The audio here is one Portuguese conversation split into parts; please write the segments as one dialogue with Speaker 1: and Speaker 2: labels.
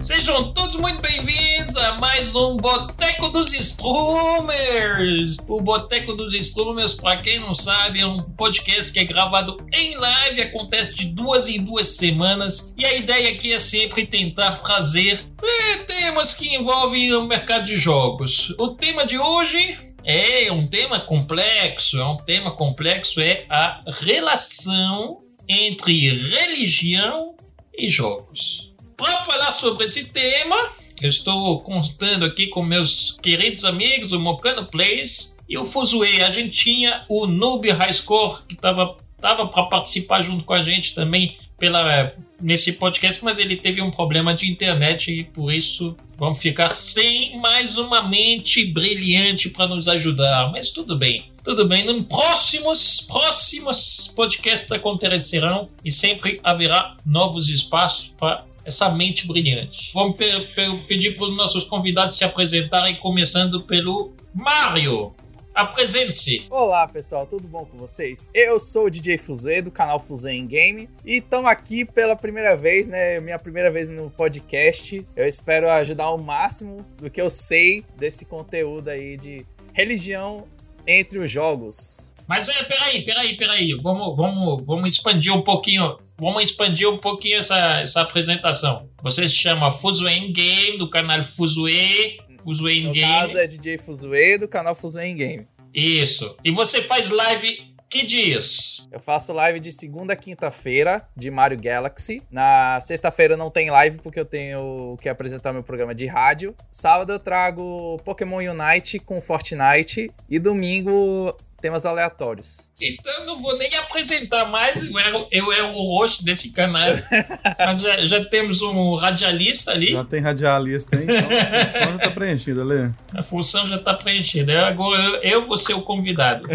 Speaker 1: Sejam todos muito bem-vindos a mais um Boteco dos Strummers! O Boteco dos Strummers, para quem não sabe, é um podcast que é gravado em live, acontece de duas em duas semanas, e a ideia aqui é sempre tentar trazer é, temas que envolvem o mercado de jogos. O tema de hoje é um tema complexo, é um tema complexo, é a relação entre religião e jogos. Para falar sobre esse tema, eu estou contando aqui com meus queridos amigos, o Mocano Plays e o Fuzue. A gente tinha o Noob High Score, que estava tava para participar junto com a gente também pela, nesse podcast, mas ele teve um problema de internet e por isso vamos ficar sem mais uma mente brilhante para nos ajudar. Mas tudo bem. Tudo bem, nos próximos, próximos podcasts acontecerão e sempre haverá novos espaços para essa mente brilhante. Vamos pe pe pedir para os nossos convidados se apresentarem, começando pelo Mário. Apresente-se!
Speaker 2: Olá pessoal, tudo bom com vocês? Eu sou o DJ Fuzê do canal Fuzê em Game e estamos aqui pela primeira vez, né? Minha primeira vez no podcast. Eu espero ajudar o máximo do que eu sei desse conteúdo aí de religião entre os jogos.
Speaker 1: Mas é, peraí, peraí, peraí. Vamos, vamos, vamos expandir um pouquinho. Vamos expandir um pouquinho essa, essa apresentação. Você se chama Fuzue Game, do canal Fuzue. Fuzue
Speaker 2: no
Speaker 1: Game.
Speaker 2: No caso é DJ Fuzue, do canal Fuzue Game.
Speaker 1: Isso. E você faz live que dias?
Speaker 2: Eu faço live de segunda a quinta-feira de Mario Galaxy. Na sexta-feira não tem live porque eu tenho que apresentar meu programa de rádio. Sábado eu trago Pokémon Unite com Fortnite e domingo temas aleatórios.
Speaker 1: Então eu não vou nem apresentar mais, eu era, eu era o rosto desse canal. Mas já, já, temos um radialista ali.
Speaker 3: Já tem radialista, hein? Então a função já tá preenchida, Lê.
Speaker 1: A função já tá preenchida. Agora eu, eu vou ser o convidado.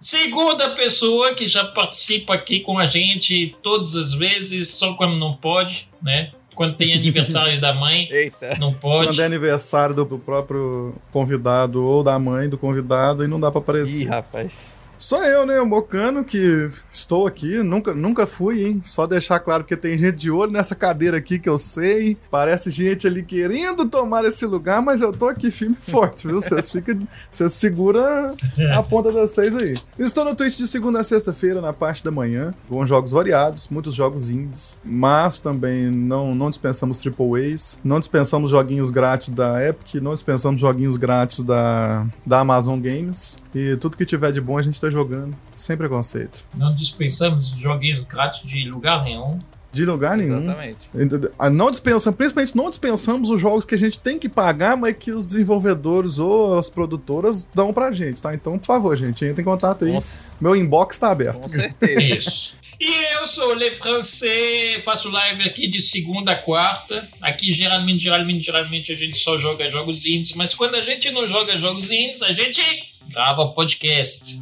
Speaker 1: Segunda pessoa que já participa aqui com a gente todas as vezes, só quando não pode, né? Quando tem aniversário da mãe,
Speaker 2: Eita.
Speaker 1: não pode.
Speaker 3: Quando é aniversário do, do, próprio convidado ou da mãe do convidado e não dá pra aparecer.
Speaker 2: Ih, rapaz.
Speaker 3: Sou eu, né? O Mocano, que estou aqui. Nunca, nunca fui, hein? Só deixar claro, porque tem gente de olho nessa cadeira aqui que eu sei. Parece gente ali querendo tomar esse lugar, mas eu tô aqui firme e forte, viu? Vocês ficam. Vocês segura a ponta das seis aí. Estou no Twitch de segunda a sexta-feira, na parte da manhã, com jogos variados, muitos jogos indies, mas também não, não dispensamos triple A's, não dispensamos joguinhos grátis da Epic, não dispensamos joguinhos grátis da, da Amazon Games. E tudo que tiver de bom a gente tá jogando, sem preconceito.
Speaker 1: Não dispensamos joguinhos grátis de lugar nenhum.
Speaker 3: De lugar
Speaker 2: Exatamente.
Speaker 3: nenhum. Não dispensamos, principalmente não dispensamos os jogos que a gente tem que pagar, mas que os desenvolvedores ou as produtoras dão pra gente, tá? Então, por favor, gente, entre em contato aí.
Speaker 2: Nossa.
Speaker 3: Meu inbox tá aberto.
Speaker 2: Com certeza.
Speaker 1: Isso. E eu sou o Le Francês, faço live aqui de segunda a quarta. Aqui geralmente, geralmente, geralmente a gente só joga jogos indies, mas quando a gente não joga jogos indies, a gente grava podcast.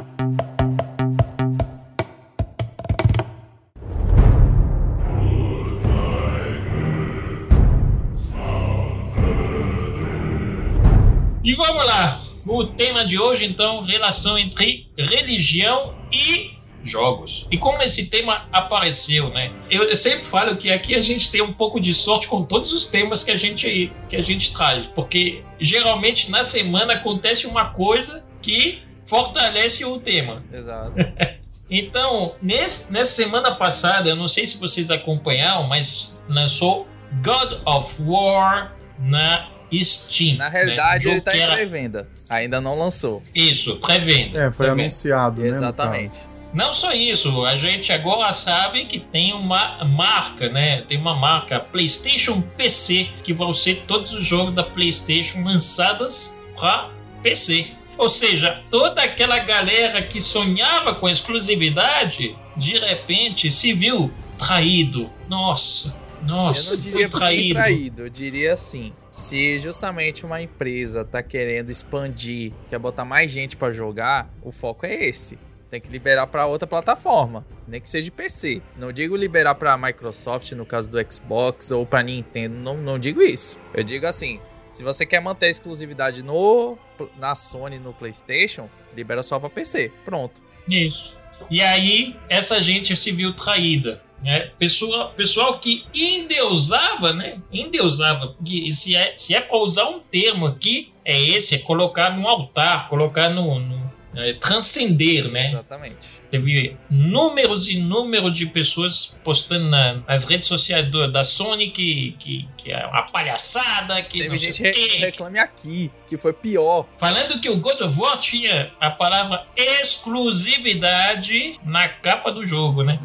Speaker 1: E vamos lá. O tema de hoje, então, relação entre religião e jogos. E como esse tema apareceu, né? Eu, eu, sempre falo que aqui a gente tem um pouco de sorte com todos os temas que a gente que a gente traz, porque geralmente na semana acontece uma coisa que fortalece o tema.
Speaker 2: Exato.
Speaker 1: então, nesse, nessa semana passada, eu não sei se vocês acompanharam, mas lançou God of War na Steam.
Speaker 2: Na realidade,
Speaker 1: né?
Speaker 2: ele tá em
Speaker 1: era...
Speaker 2: pré-venda. Ainda não lançou.
Speaker 1: Isso, pré-venda.
Speaker 3: É, foi
Speaker 1: pré
Speaker 3: anunciado, né?
Speaker 2: Exatamente.
Speaker 1: Não só isso, a gente agora sabe que tem uma marca, né? Tem uma marca PlayStation PC, que vão ser todos os jogos da PlayStation lançados para PC. Ou seja, toda aquela galera que sonhava com exclusividade, de repente se viu traído. Nossa, nossa,
Speaker 2: eu não diria
Speaker 1: traído.
Speaker 2: traído. Eu diria assim: se justamente uma empresa tá querendo expandir, quer botar mais gente para jogar, o foco é esse. Tem que liberar para outra plataforma, nem que seja de PC. Não digo liberar para Microsoft no caso do Xbox ou para Nintendo, não, não digo isso. Eu digo assim, se você quer manter a exclusividade no na Sony no PlayStation, libera só para PC. Pronto.
Speaker 1: Isso. E aí essa gente se viu traída. né? Pessoal, pessoal que endeusava, né? Endeusava. Porque se é, se é para usar um termo aqui, é esse, é colocar no altar, colocar no, no transcender, né?
Speaker 2: Exatamente.
Speaker 1: Teve números e números de pessoas postando na, nas redes sociais do, da Sony que, que, que é uma palhaçada, que
Speaker 2: Teve
Speaker 1: não
Speaker 2: gente
Speaker 1: sei quê.
Speaker 2: reclame aqui, que foi pior.
Speaker 1: Falando que o God of War tinha a palavra exclusividade na capa do jogo, né?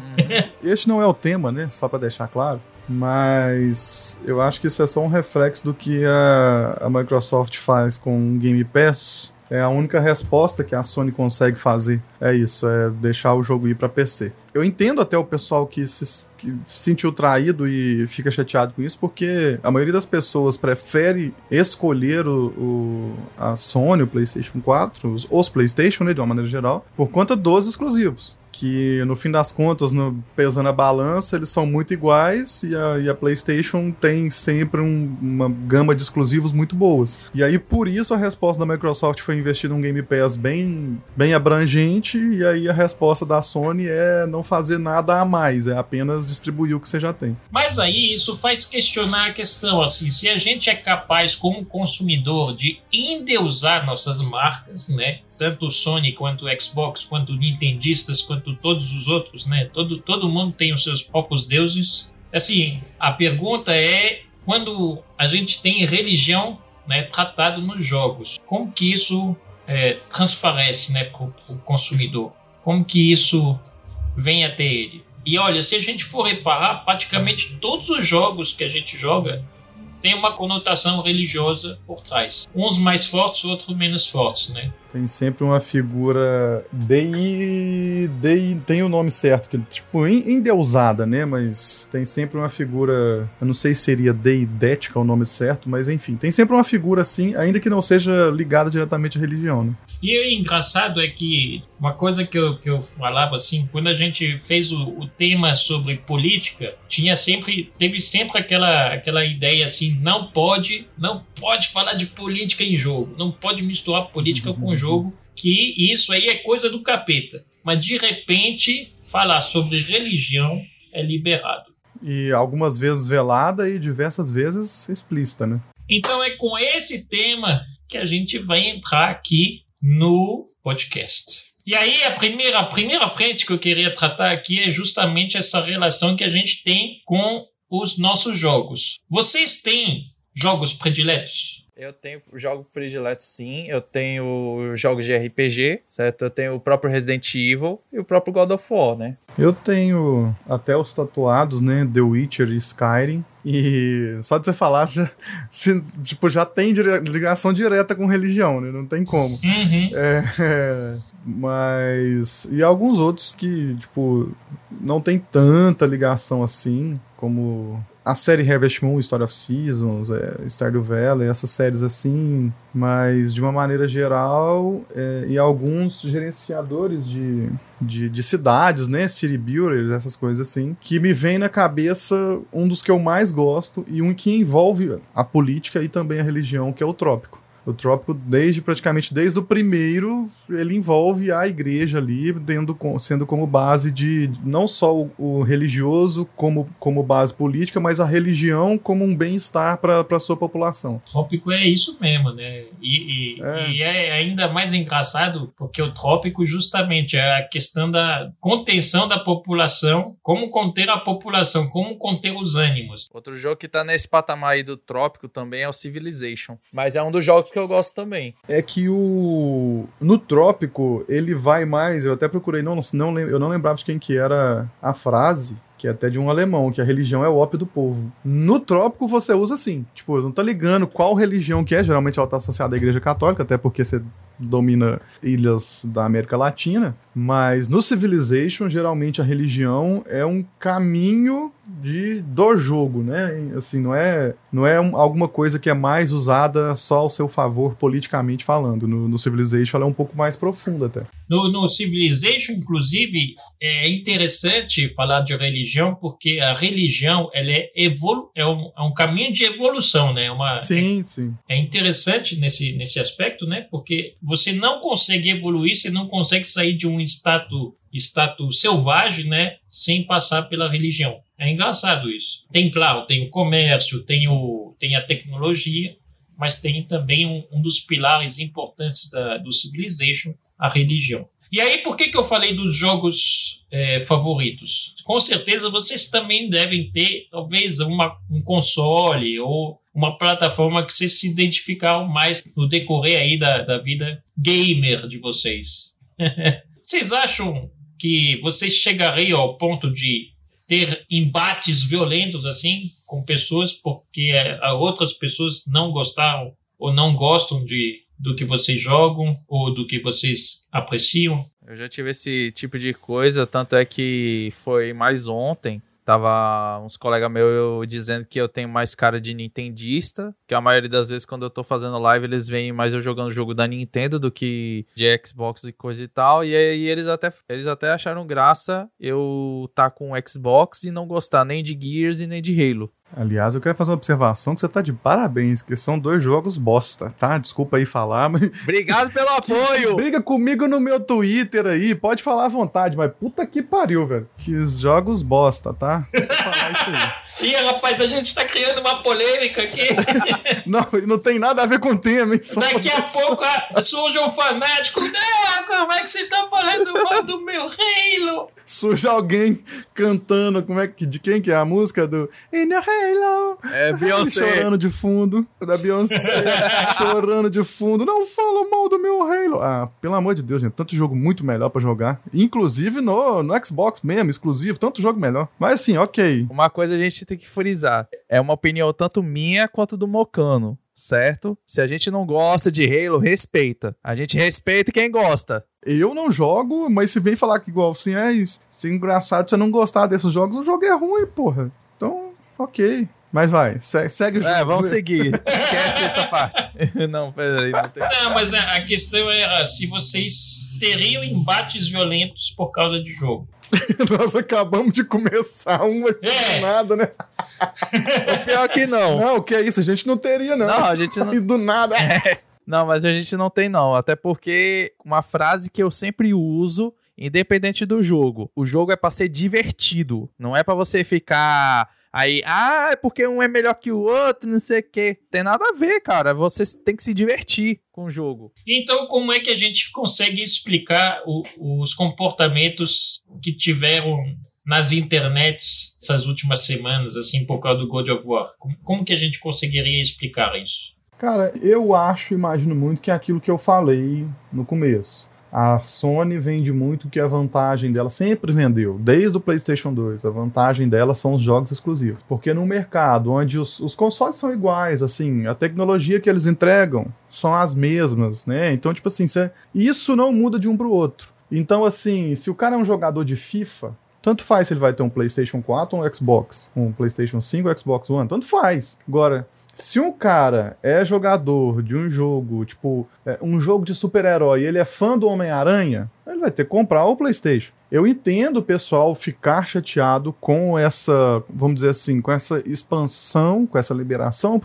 Speaker 3: Este não é o tema, né? Só pra deixar claro. Mas eu acho que isso é só um reflexo do que a, a Microsoft faz com o Game Pass. É a única resposta que a Sony consegue fazer. É isso, é deixar o jogo ir pra PC. Eu entendo até o pessoal que se, que se sentiu traído e fica chateado com isso, porque a maioria das pessoas prefere escolher o, o- a Sony, o PlayStation 4, os, os PlayStation, né, de uma maneira geral, por conta dos exclusivos que no fim das contas, no, pesando a balança, eles são muito iguais e a, e a PlayStation tem sempre um- uma gama de exclusivos muito boas. E aí, por isso, a resposta da Microsoft foi investir num Game Pass bem, bem abrangente, e aí a resposta da Sony é não fazer nada a mais, é apenas distribuir o que você já tem.
Speaker 1: Mas aí isso faz questionar a questão assim, se a gente é capaz como consumidor de endeusar nossas marcas, né? Tanto o Sony quanto o Xbox, quanto Nintendistas, quanto todos os outros, né? Todo, todo mundo tem os seus próprios deuses. Assim, a pergunta é quando a gente tem religião né, tratado nos jogos, como que isso é, transparece né, para o consumidor? Como que isso vem até ele? E olha, se a gente for reparar, praticamente todos os jogos que a gente joga tem uma conotação religiosa por trás. Uns mais fortes, outros menos fortes, né?
Speaker 3: Tem sempre uma figura dei, dei tem o nome certo, que tipo en- endeusada, né? Mas tem sempre uma figura, eu não sei se seria deidética o nome certo, mas enfim, tem sempre uma figura assim, ainda que não seja ligada diretamente à religião, né?
Speaker 1: E o engraçado é que uma coisa que eu, que eu falava assim, quando a gente fez o, o tema sobre política, tinha sempre, teve sempre aquela, aquela ideia assim, não pode, não pode falar de política em jogo, não pode misturar política com jogo, que isso aí é coisa do capeta. Mas de repente, falar sobre religião é liberado.
Speaker 3: E algumas vezes velada e diversas vezes explícita, né?
Speaker 1: Então é com esse tema que a gente vai entrar aqui no podcast. E aí a primeira, a primeira frente que eu queria tratar aqui é justamente essa relação que a gente tem com os nossos jogos. Vocês têm jogos prediletos?
Speaker 2: Eu tenho jogo predileto sim, eu tenho jogos de RPG, certo? Eu tenho o próprio Resident Evil e o próprio God of War, né?
Speaker 3: Eu tenho até os tatuados, né? The Witcher e Skyrim. E só de você falar, já, se- tipo, já tem dire- ligação direta com religião, né? Não tem como.
Speaker 1: Uhum.
Speaker 3: É, é, mas. E alguns outros que, tipo, não tem tanta ligação assim, como a série Harvest Moon, Story of Seasons, é, Stardew Valley, essas séries assim, mas de uma maneira geral, é, e alguns gerenciadores de, de, de cidades, né, city builders, essas coisas assim, que me vem na cabeça um dos que eu mais gosto e um que envolve a política e também a religião, que é o Trópico. O Trópico, desde praticamente desde o primeiro, ele envolve a igreja ali, tendo, sendo como base de não só o, o religioso como, como base política, mas a religião como um bem-estar para a sua população.
Speaker 1: Trópico é isso mesmo, né? E, e-
Speaker 3: É.
Speaker 1: e é ainda mais engraçado porque o trópico justamente é a questão da contenção da população, como conter a população, como conter os ânimos.
Speaker 2: Outro jogo que tá nesse patamar aí do trópico também é o Civilization. Mas é um dos jogos que eu gosto também.
Speaker 3: É que o. No Trópico, ele vai mais. Eu até procurei, não, não, eu não lembrava de quem que era a frase. Que é até de um alemão, que a religião é o ópio do povo. No trópico você usa assim. Tipo, não tá ligando qual religião que é. Geralmente ela tá associada à igreja católica, até porque você domina ilhas da América Latina. Mas no Civilization, geralmente a religião é um caminho de do jogo, né? Assim, não é, não é um- alguma coisa que é mais usada só ao seu favor politicamente falando. No, no Civilization ela é um pouco mais profunda até.
Speaker 1: No, no Civilization, inclusive, é interessante falar de religião porque a religião ela é, evolu é, um, é um caminho de evolução, né? Uma,
Speaker 3: Sim, sim.
Speaker 1: é interessante nesse, nesse aspecto, né? Porque você não consegue evoluir, você não consegue sair de um status, status selvagem, né, sem passar pela religião. É engraçado isso. Tem, claro, tem o comércio, tem, o, tem a tecnologia, mas tem também um, um dos pilares importantes da, do Civilization, a religião. E aí, por que, que eu falei dos jogos é, favoritos? Com certeza vocês também devem ter, talvez, uma, um console ou uma plataforma que vocês se identificaram mais no decorrer aí da, da vida gamer de vocês. vocês acham que vocês chegariam ao ponto de ter embates violentos assim com pessoas porque é, outras pessoas não gostaram ou não gostam de do que vocês jogam ou do que vocês apreciam?
Speaker 2: Eu já tive esse tipo de coisa, tanto é que foi mais ontem. Tava uns colegas meus dizendo que eu tenho mais cara de nintendista, que a maioria das vezes quando eu tô fazendo live eles veem mais eu jogando jogo da Nintendo do que de Xbox e coisa e tal. E aí eles até, eles até acharam graça eu tá com Xbox e não gostar nem de Gears e nem de Halo.
Speaker 3: Aliás, eu quero fazer uma observação que você tá de parabéns, que são dois jogos bosta, tá? Desculpa aí falar, mas...
Speaker 2: Obrigado pelo apoio!
Speaker 3: Briga comigo no meu Twitter aí, pode falar à vontade, mas puta que pariu, velho. Que jogos bosta, tá? Vou falar isso aí.
Speaker 1: Ih, rapaz, a gente tá criando uma polêmica aqui.
Speaker 3: não, não tem nada a ver com o tema, hein?
Speaker 1: Daqui a pouco a, surge um fanático. Não, como é que você tá falando mal do meu Halo?
Speaker 3: Surge alguém cantando, como é que, de quem que é a música do In Your Halo?
Speaker 2: É Beyoncé.
Speaker 3: Chorando de fundo, da Beyoncé, chorando de fundo. Não fala mal do meu Halo. Ah, pelo amor de Deus, gente, tanto jogo muito melhor para jogar. Inclusive no, no Xbox mesmo, exclusivo, tanto jogo melhor. Mas assim, ok.
Speaker 2: Uma coisa a gente gente tem que frisar. É uma opinião tanto minha quanto do Mocano, certo? Se a gente não gosta de Halo, respeita. A gente respeita quem gosta.
Speaker 3: Eu não jogo, mas se vem falar que igual assim, é, se é engraçado você não gostar desses jogos, o jogo é ruim, porra. Então, ok. Mas vai, segue, o
Speaker 2: jogo. É, vamos seguir. Esquece essa parte. não, peraí. Não, tem...
Speaker 1: não, mas a questão é se vocês teriam embates violentos por causa de jogo.
Speaker 3: Nós acabamos de começar uma é. nada, né?
Speaker 2: O pior que não.
Speaker 3: Não, o que é isso? A gente não teria, não.
Speaker 2: Não, a gente não.
Speaker 3: E do nada. É.
Speaker 2: Não, mas a gente não tem, não. Até porque uma frase que eu sempre uso, independente do jogo, o jogo é para ser divertido. Não é para você ficar Aí, ah, é porque um é melhor que o outro, não sei o quê. Tem nada a ver, cara. Você tem que se divertir com o jogo.
Speaker 1: Então, como é que a gente consegue explicar o, os comportamentos que tiveram nas internets essas últimas semanas, assim, por causa do God of War? Como, como que a gente conseguiria explicar isso?
Speaker 3: Cara, eu acho, imagino muito que é aquilo que eu falei no começo a Sony vende muito que a vantagem dela sempre vendeu, desde o PlayStation 2. A vantagem dela são os jogos exclusivos. Porque no mercado onde os, os consoles são iguais, assim, a tecnologia que eles entregam são as mesmas, né? Então, tipo assim, cê, isso não muda de um pro outro. Então, assim, se o cara é um jogador de FIFA, tanto faz se ele vai ter um PlayStation 4 ou um Xbox, um PlayStation 5 ou Xbox One, tanto faz. Agora, se um cara é jogador de um jogo, tipo, é, um jogo de super-herói, ele é fã do Homem-Aranha, ele vai ter que comprar o PlayStation. Eu entendo o pessoal ficar chateado com essa, vamos dizer assim, com essa expansão, com essa liberação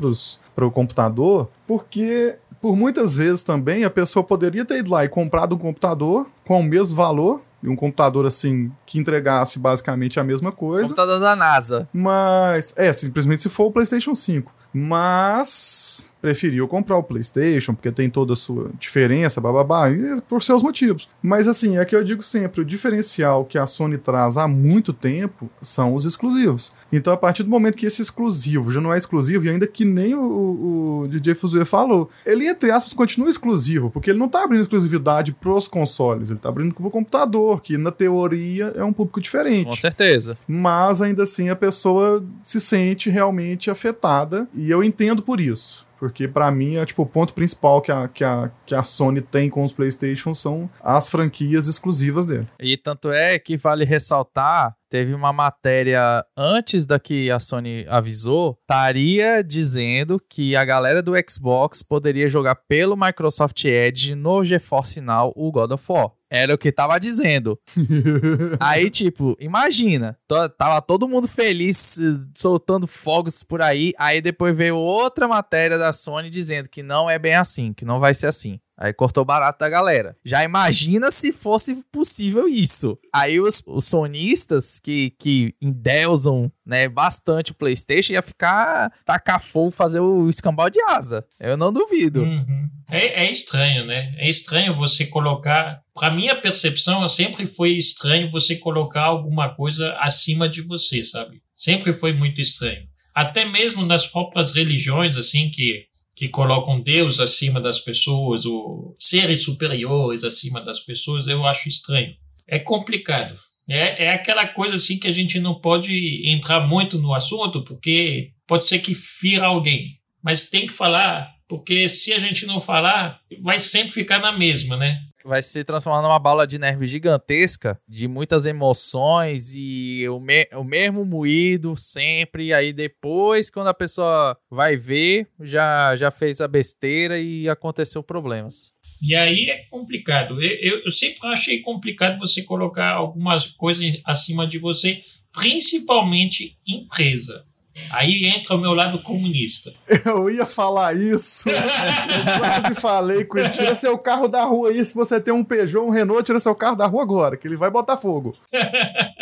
Speaker 3: para o computador, porque por muitas vezes também a pessoa poderia ter ido lá e comprado um computador com o mesmo valor um computador assim que entregasse basicamente a mesma coisa.
Speaker 2: Computador da NASA.
Speaker 3: Mas, é, simplesmente se for o PlayStation 5. Mas preferiu comprar o PlayStation porque tem toda a sua diferença, bababá, por seus motivos. Mas assim, é que eu digo sempre, o diferencial que a Sony traz há muito tempo são os exclusivos. Então, a partir do momento que esse exclusivo já não é exclusivo, e ainda que nem o, o DJ Fuzue falou, ele, entre aspas, continua exclusivo, porque ele não tá abrindo exclusividade pros consoles, ele tá abrindo pro computador, que na teoria é um público diferente.
Speaker 2: Com certeza.
Speaker 3: Mas ainda assim a pessoa se sente realmente afetada, e eu entendo por isso. Porque para mim é tipo o ponto principal que a, que, a, que a Sony tem com os PlayStation são as franquias exclusivas dele.
Speaker 2: E tanto é que vale ressaltar teve uma matéria antes da que a Sony avisou, estaria dizendo que a galera do Xbox poderia jogar pelo Microsoft Edge no GeForce Now o God of War. Era o que tava dizendo. aí, tipo, imagina, tava todo mundo feliz, soltando fogos por aí. Aí depois veio outra matéria da Sony dizendo que não é bem assim, que não vai ser assim. Aí cortou barato da galera. Já imagina se fosse possível isso. Aí os, os sonistas que, que endeusam né, bastante o PlayStation ia ficar tacar fogo, fazer o escambau de asa. Eu não duvido.
Speaker 1: Uhum. É, é estranho, né? É estranho você colocar. Para minha percepção, sempre foi estranho você colocar alguma coisa acima de você, sabe? Sempre foi muito estranho. Até mesmo nas próprias religiões, assim, que que colocam Deus acima das pessoas, ou seres superiores acima das pessoas, eu acho estranho. É complicado. É, é aquela coisa assim que a gente não pode entrar muito no assunto, porque pode ser que fira alguém. Mas tem que falar, porque se a gente não falar, vai sempre ficar na mesma, né?
Speaker 2: Vai se transformar numa bola de neve gigantesca, de muitas emoções e o, me o mesmo moído sempre. Aí depois, quando a pessoa vai ver, já, já fez a besteira e aconteceu problemas.
Speaker 1: E aí é complicado. Eu, eu, sempre achei complicado você colocar algumas coisas acima de você, principalmente empresa. Aí entra o meu lado comunista.
Speaker 3: Eu ia falar isso. Eu quase falei com ele. Tira seu carro da rua aí. Se você tem um Peugeot, um Renault, tira seu carro da rua agora, que ele vai botar fogo.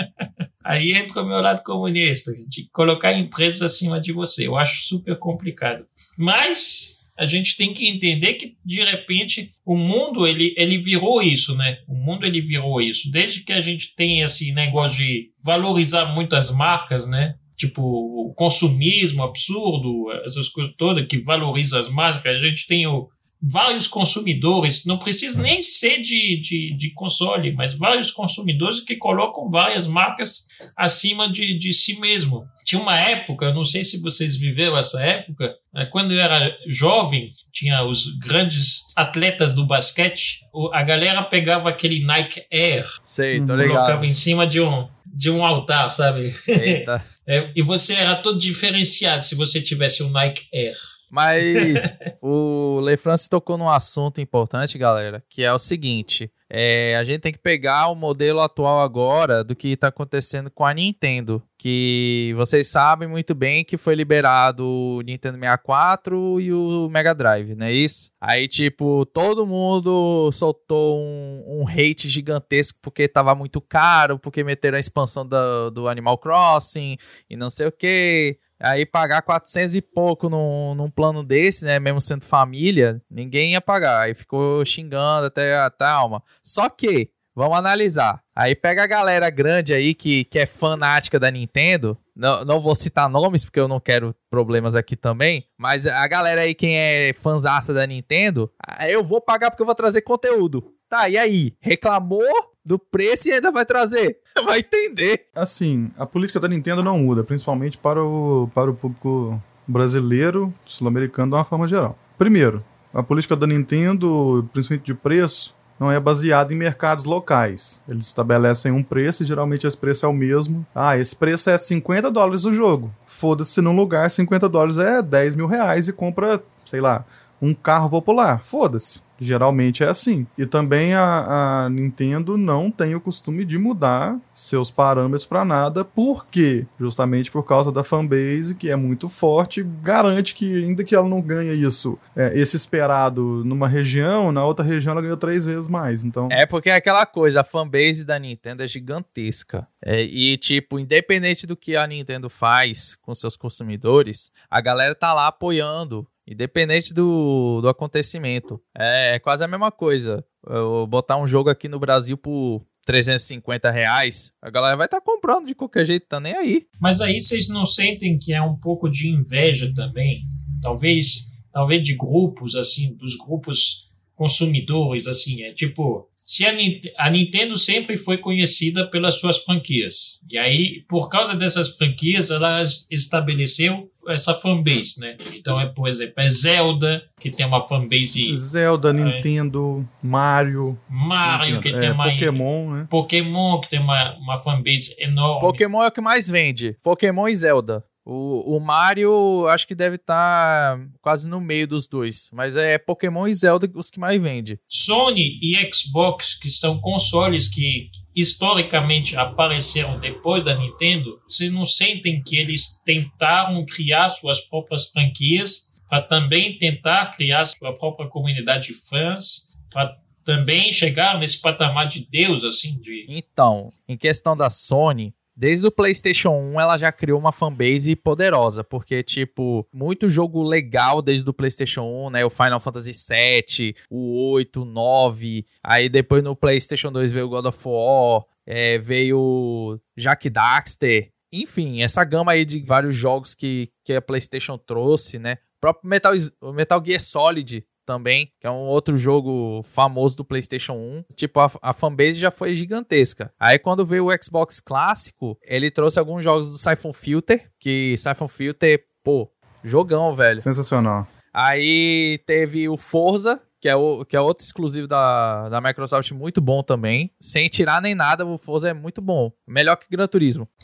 Speaker 1: Aí entra o meu lado comunista, de colocar empresas acima de você. Eu acho super complicado. Mas a gente tem que entender que de repente o mundo ele, ele virou isso, né? O mundo ele virou isso. Desde que a gente tem esse negócio de valorizar muitas marcas, né? Tipo o consumismo absurdo, essas coisas todas que valoriza as máscaras. A gente tem o, vários consumidores, não precisa nem ser de, de, de, console, mas vários consumidores que colocam várias marcas acima de, de si mesmo. Tinha uma época, não sei se vocês viveram essa época, né, quando eu era jovem, tinha os grandes atletas do basquete, a galera pegava aquele Nike Air,
Speaker 2: sei, tô
Speaker 1: colocava
Speaker 2: ligado.
Speaker 1: em cima de um, de um altar, sabe? É, e você era todo diferenciado se você tivesse um Nike Air.
Speaker 2: Mas o Le France tocou num assunto importante, galera, que é o seguinte: é, a gente tem que pegar o modelo atual agora do que está acontecendo com a Nintendo. Que vocês sabem muito bem que foi liberado o Nintendo 64 e o Mega Drive, não é isso? Aí, tipo, todo mundo soltou um, um hate gigantesco porque estava muito caro, porque meteram a expansão do, do Animal Crossing e não sei o que. Aí pagar 400 e pouco num, num plano desse, né? Mesmo sendo família, ninguém ia pagar. Aí ficou xingando até, a alma. Só que, vamos analisar. Aí pega a galera grande aí que, que é fanática da Nintendo. Não, não vou citar nomes porque eu não quero problemas aqui também. Mas a galera aí, quem é fanzaça da Nintendo, eu vou pagar porque eu vou trazer conteúdo. Tá, e aí? Reclamou? do preço e ainda vai trazer. Vai entender.
Speaker 3: Assim, a política da Nintendo não muda, principalmente para o, para o público brasileiro, sul-americano, de uma forma geral. Primeiro, a política da Nintendo, principalmente de preço, não é baseada em mercados locais. Eles estabelecem um preço e geralmente esse preço é o mesmo. Ah, esse preço é 50 dólares o jogo. Foda-se, num lugar 50 dólares é 10 mil reais e compra, sei lá, um carro popular. Foda-se. Geralmente é assim. E também a, a, Nintendo não tem o costume de mudar seus parâmetros para nada, porque justamente por causa da fanbase que é muito forte, garante que ainda que ela não ganhe isso, é, esse esperado numa região, na outra região ela ganha três vezes mais. Então
Speaker 2: é porque é aquela coisa, a fanbase da Nintendo é gigantesca é, e tipo independente do que a Nintendo faz com seus consumidores, a galera tá lá apoiando Independente do, do acontecimento. É, é quase a mesma coisa. Eu botar um jogo aqui no Brasil por 350 reais, a galera vai estar tá comprando de qualquer jeito, tá nem aí.
Speaker 1: Mas aí vocês não sentem que é um pouco de inveja também? Talvez, talvez de grupos, assim, dos grupos consumidores, assim, é tipo, se a, a, Nintendo sempre foi conhecida pelas suas franquias. E aí, por causa dessas franquias, ela estabeleceu essa fanbase, né? Então é, por exemplo, é Zelda, que tem uma fanbase.
Speaker 3: Zelda, é, Nintendo, Mario.
Speaker 1: Mario, que tem
Speaker 3: é,
Speaker 1: uma.
Speaker 3: Pokémon, né?
Speaker 1: Pokémon, que tem uma, uma fanbase enorme.
Speaker 2: Pokémon é o que mais vende. Pokémon e Zelda. O, o Mario acho que deve estar tá quase no meio dos dois, mas é Pokémon e Zelda os que mais vende.
Speaker 1: Sony e Xbox, que são consoles que historicamente apareceram depois da Nintendo, vocês não sentem que eles tentaram criar suas próprias franquias para também tentar criar sua própria comunidade de fãs, para também chegar nesse patamar de Deus, assim, de...
Speaker 2: Então, em questão da Sony, Desde o PlayStation 1 ela já criou uma fanbase poderosa, porque, tipo, muito jogo legal desde o PlayStation 1, né? O Final Fantasy VII, o 8, o 9. Aí depois no PlayStation 2 veio God of War, é, veio Jack Daxter. Enfim, essa gama aí de vários jogos que, que a PlayStation trouxe, né? O próprio Metal, Metal Gear Solid também, que é um outro jogo famoso do PlayStation 1. Tipo, a, a fanbase já foi gigantesca. Aí quando veio o Xbox clássico, ele trouxe alguns jogos do Siphon Filter, que Siphon Filter, pô, jogão, velho.
Speaker 3: Sensacional.
Speaker 2: Aí teve o Forza, que é, o, que é outro exclusivo da, da Microsoft muito bom também. Sem tirar nem nada, o Forza é muito bom. Melhor que Gran Turismo.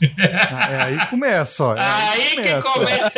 Speaker 3: É aí que começa, ó. É
Speaker 1: aí, aí que começa. Que começa.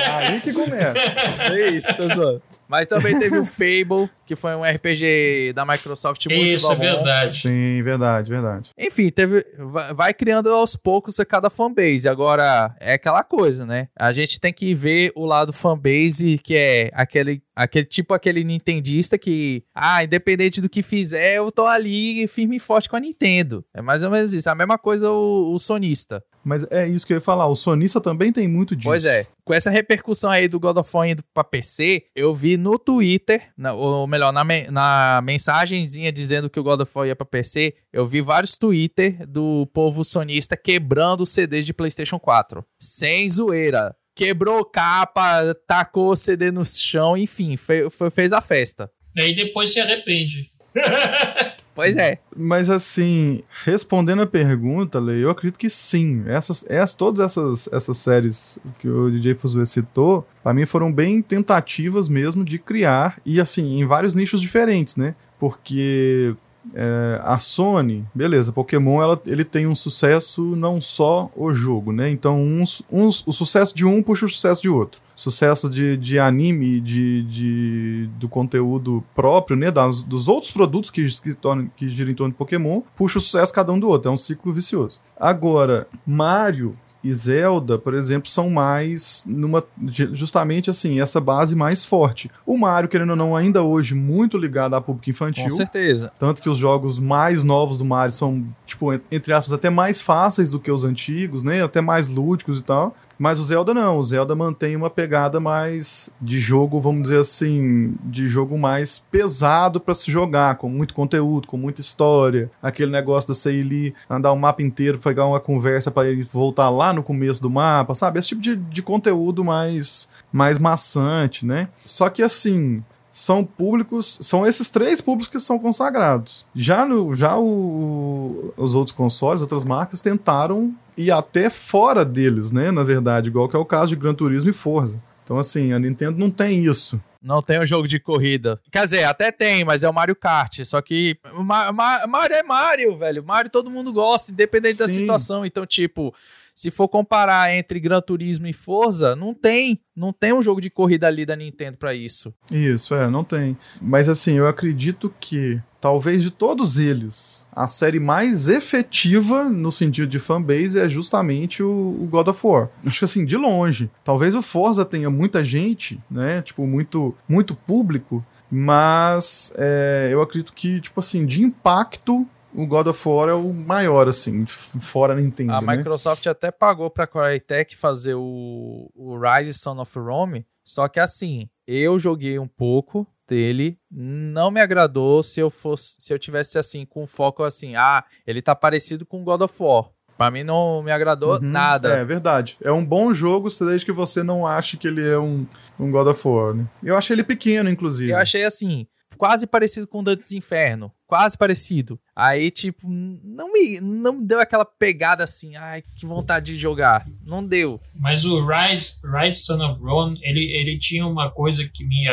Speaker 3: É aí que começa.
Speaker 2: É isso, tô zoando. Mas também teve o Fable, que foi um RPG da Microsoft muito
Speaker 1: Isso,
Speaker 2: bom.
Speaker 1: é verdade.
Speaker 3: Sim, verdade, verdade.
Speaker 2: Enfim, teve, vai criando aos poucos a cada fanbase. Agora, é aquela coisa, né? A gente tem que ver o lado fanbase, que é aquele, aquele tipo aquele nintendista que, ah, independente do que fizer, eu tô ali firme e forte com a Nintendo. É mais ou menos isso. A mesma coisa o, o sonista.
Speaker 3: Mas é isso que eu ia falar. O sonista também tem muito disso.
Speaker 2: Pois é. Com essa repercussão aí do God of War indo pra PC, eu vi no Twitter, na, ou melhor, na, me, na mensagenzinha dizendo que o God of War ia pra PC, eu vi vários Twitter do povo sonista quebrando os CDs de PlayStation 4. Sem zoeira. Quebrou capa, tacou o CD no chão, enfim, fe, fe, fez a festa.
Speaker 1: E aí depois se arrepende.
Speaker 2: Pois é.
Speaker 3: Mas assim, respondendo a pergunta, Lei, eu acredito que sim. Essas, essas, todas essas, essas séries que o DJ Fuzue citou, para mim foram bem tentativas mesmo de criar, e assim, em vários nichos diferentes, né? Porque é, a Sony, beleza, Pokémon ela, ele tem um sucesso não só o jogo, né? Então uns, uns, o sucesso de um puxa o sucesso de outro. Sucesso de, de anime, de, de, do conteúdo próprio, né? Das, dos outros produtos que, que, tornam, que giram em torno de Pokémon, puxa o sucesso cada um do outro. É um ciclo vicioso. Agora, Mario e Zelda, por exemplo, são mais numa justamente assim, essa base mais forte. O Mario, querendo ou não, ainda hoje muito ligado à público infantil.
Speaker 2: Com certeza.
Speaker 3: Tanto que os jogos mais novos do Mario são, tipo, entre aspas, até mais fáceis do que os antigos, né? Até mais lúdicos e tal. Mas o Zelda não, o Zelda mantém uma pegada mais de jogo, vamos dizer assim, de jogo mais pesado para se jogar, com muito conteúdo, com muita história. Aquele negócio da ali, andar o mapa inteiro, pegar uma conversa para ele voltar lá no começo do mapa, sabe? Esse tipo de, de conteúdo mais, mais maçante, né? Só que assim, são públicos, são esses três públicos que são consagrados. Já, no, já o, os outros consoles, outras marcas tentaram ir até fora deles, né? Na verdade, igual que é o caso de Gran Turismo e Forza. Então, assim, a Nintendo não tem isso.
Speaker 2: Não tem um jogo de corrida. Quer dizer, até tem, mas é o Mario Kart. Só que Ma Ma Mario é Mario, velho. Mario todo mundo gosta, independente Sim. da situação. Então, tipo, se for comparar entre Gran Turismo e Forza, não tem. Não tem um jogo de corrida ali da Nintendo para isso.
Speaker 3: Isso, é, não tem. Mas assim, eu acredito que talvez de todos eles, a série mais efetiva no sentido de fanbase é justamente o, God of War. Acho que assim, de longe. Talvez o Forza tenha muita gente, né? Tipo, muito, muito público. Mas é, eu acredito que, tipo assim, de impacto, o God of War é o maior, assim, fora Nintendo.
Speaker 2: A
Speaker 3: né?
Speaker 2: Microsoft até pagou pra Crytek fazer o, o Rise Son of Rome, só que assim, eu joguei um pouco dele, não me agradou se eu fosse, se eu tivesse assim, com foco assim, ah, ele tá parecido com God of War. Pra mim não me agradou uhum, nada.
Speaker 3: É verdade. É um bom jogo, desde que você não ache que ele é um, um God of War, né? Eu achei ele pequeno, inclusive.
Speaker 2: Eu achei assim, quase parecido com Dantes Inferno. Quase parecido. Aí, tipo, não me não deu aquela pegada assim, ai, que vontade de jogar. Não deu.
Speaker 1: Mas o Rise, Rise Son of Ron, ele, ele tinha uma coisa que me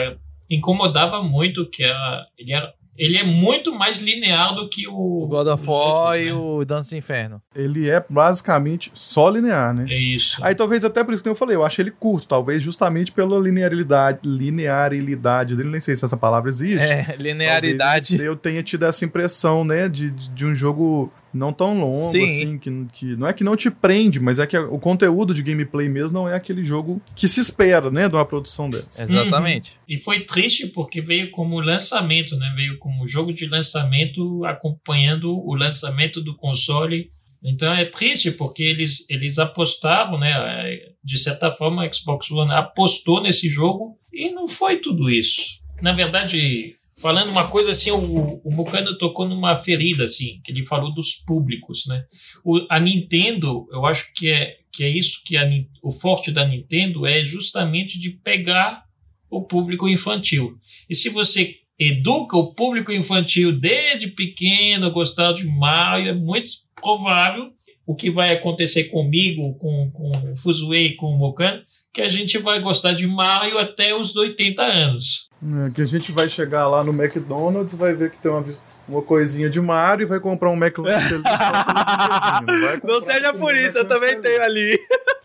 Speaker 1: incomodava muito, que era, ele era ele é muito mais linear do que o,
Speaker 2: o God of War e né? o Dança Inferno.
Speaker 3: Ele é basicamente só linear, né?
Speaker 1: É isso.
Speaker 3: Aí talvez até por isso que eu falei, eu acho ele curto, talvez justamente pela linearidade, linearidade dele, nem sei se essa palavra existe.
Speaker 2: É, linearidade.
Speaker 3: eu tenha tido essa impressão, né, de, de um jogo não tão longo,
Speaker 2: Sim.
Speaker 3: assim, que, que não é que não te prende, mas é que o conteúdo de gameplay mesmo não é aquele jogo que se espera, né, de uma produção dessa.
Speaker 2: Exatamente.
Speaker 1: E foi triste porque veio como lançamento, né? Veio como jogo de lançamento acompanhando o lançamento do console. Então é triste porque eles, eles apostaram, né? De certa forma, a Xbox One apostou nesse jogo e não foi tudo isso. Na verdade, falando uma coisa assim, o, o tocou numa ferida, assim, que ele falou dos públicos, né? O, a Nintendo, eu acho que é, que é isso que a, o forte da Nintendo é justamente de pegar o público infantil. E se você educa o público infantil desde pequeno a gostar de Mario, é muito provável o que vai acontecer comigo, com, com o Fuzue e com o Mokan, que a gente vai gostar de Mario até os 80 anos.
Speaker 3: É, que a gente vai chegar lá no McDonald's, vai ver que tem uma, uma coisinha de Mario e vai comprar um McLanche
Speaker 2: Não seja por isso, eu também tenho ali.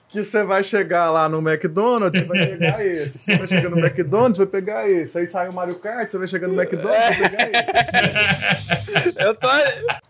Speaker 3: Que você vai chegar lá no McDonald's e vai pegar esse. Você vai chegar no McDonald's, vai pegar esse. Aí sai o Mario Kart, você vai chegar no McDonald's, vai pegar esse.
Speaker 2: Eu tô,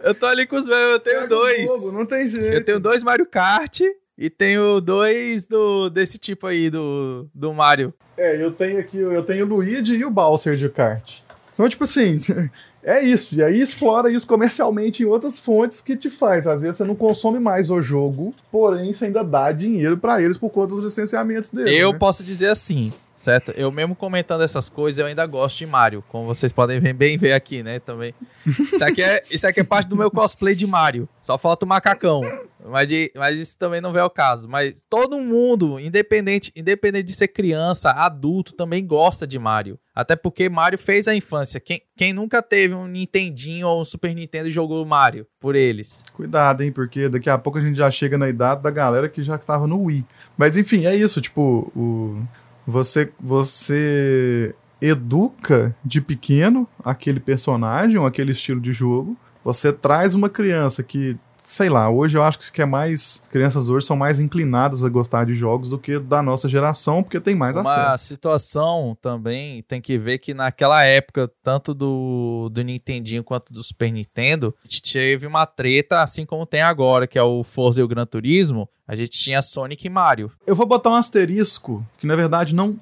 Speaker 2: eu tô ali com os meus, eu tenho
Speaker 3: Pega
Speaker 2: dois.
Speaker 3: jogo, não tem jeito.
Speaker 2: Eu tenho dois Mario Kart e tenho dois do, desse tipo aí, do, do Mario.
Speaker 3: É, eu tenho aqui, eu tenho o Luigi e o Bowser de kart. Então, tipo assim, é isso. E aí explora isso comercialmente em outras fontes que te faz. Às vezes você não consome mais o jogo, porém você ainda dá dinheiro pra eles por conta dos licenciamentos deles.
Speaker 2: Eu
Speaker 3: né?
Speaker 2: posso dizer assim, certo? Eu mesmo comentando essas coisas, eu ainda gosto de Mario, como vocês podem bem ver aqui, né, também. Isso aqui, é, isso aqui é parte do meu cosplay de Mario. Só falta o macacão. Mas, de- mas isso também não vem ao caso. Mas todo mundo, independente, independente de ser criança, adulto, também gosta de Mario. Até porque Mario fez a infância. Quem, quem nunca teve um Nintendinho ou um Super Nintendo e jogou Mario por eles?
Speaker 3: Cuidado, hein, porque daqui a pouco a gente já chega na idade da galera que já tava no Wii. Mas enfim, é isso, tipo, o você você educa de pequeno aquele personagem ou aquele estilo de jogo. Você traz uma criança que, sei lá, hoje eu acho que é mais crianças hoje são mais inclinadas a gostar de jogos do que da nossa geração, porque tem mais
Speaker 2: Uma
Speaker 3: acesso.
Speaker 2: situação também tem que ver que naquela época, tanto do, do Nintendinho quanto do Super Nintendo, a gente teve uma treta, assim como tem agora, que é o Forza e o Gran Turismo. A gente tinha Sonic e Mario.
Speaker 3: Eu vou botar um asterisco que na verdade não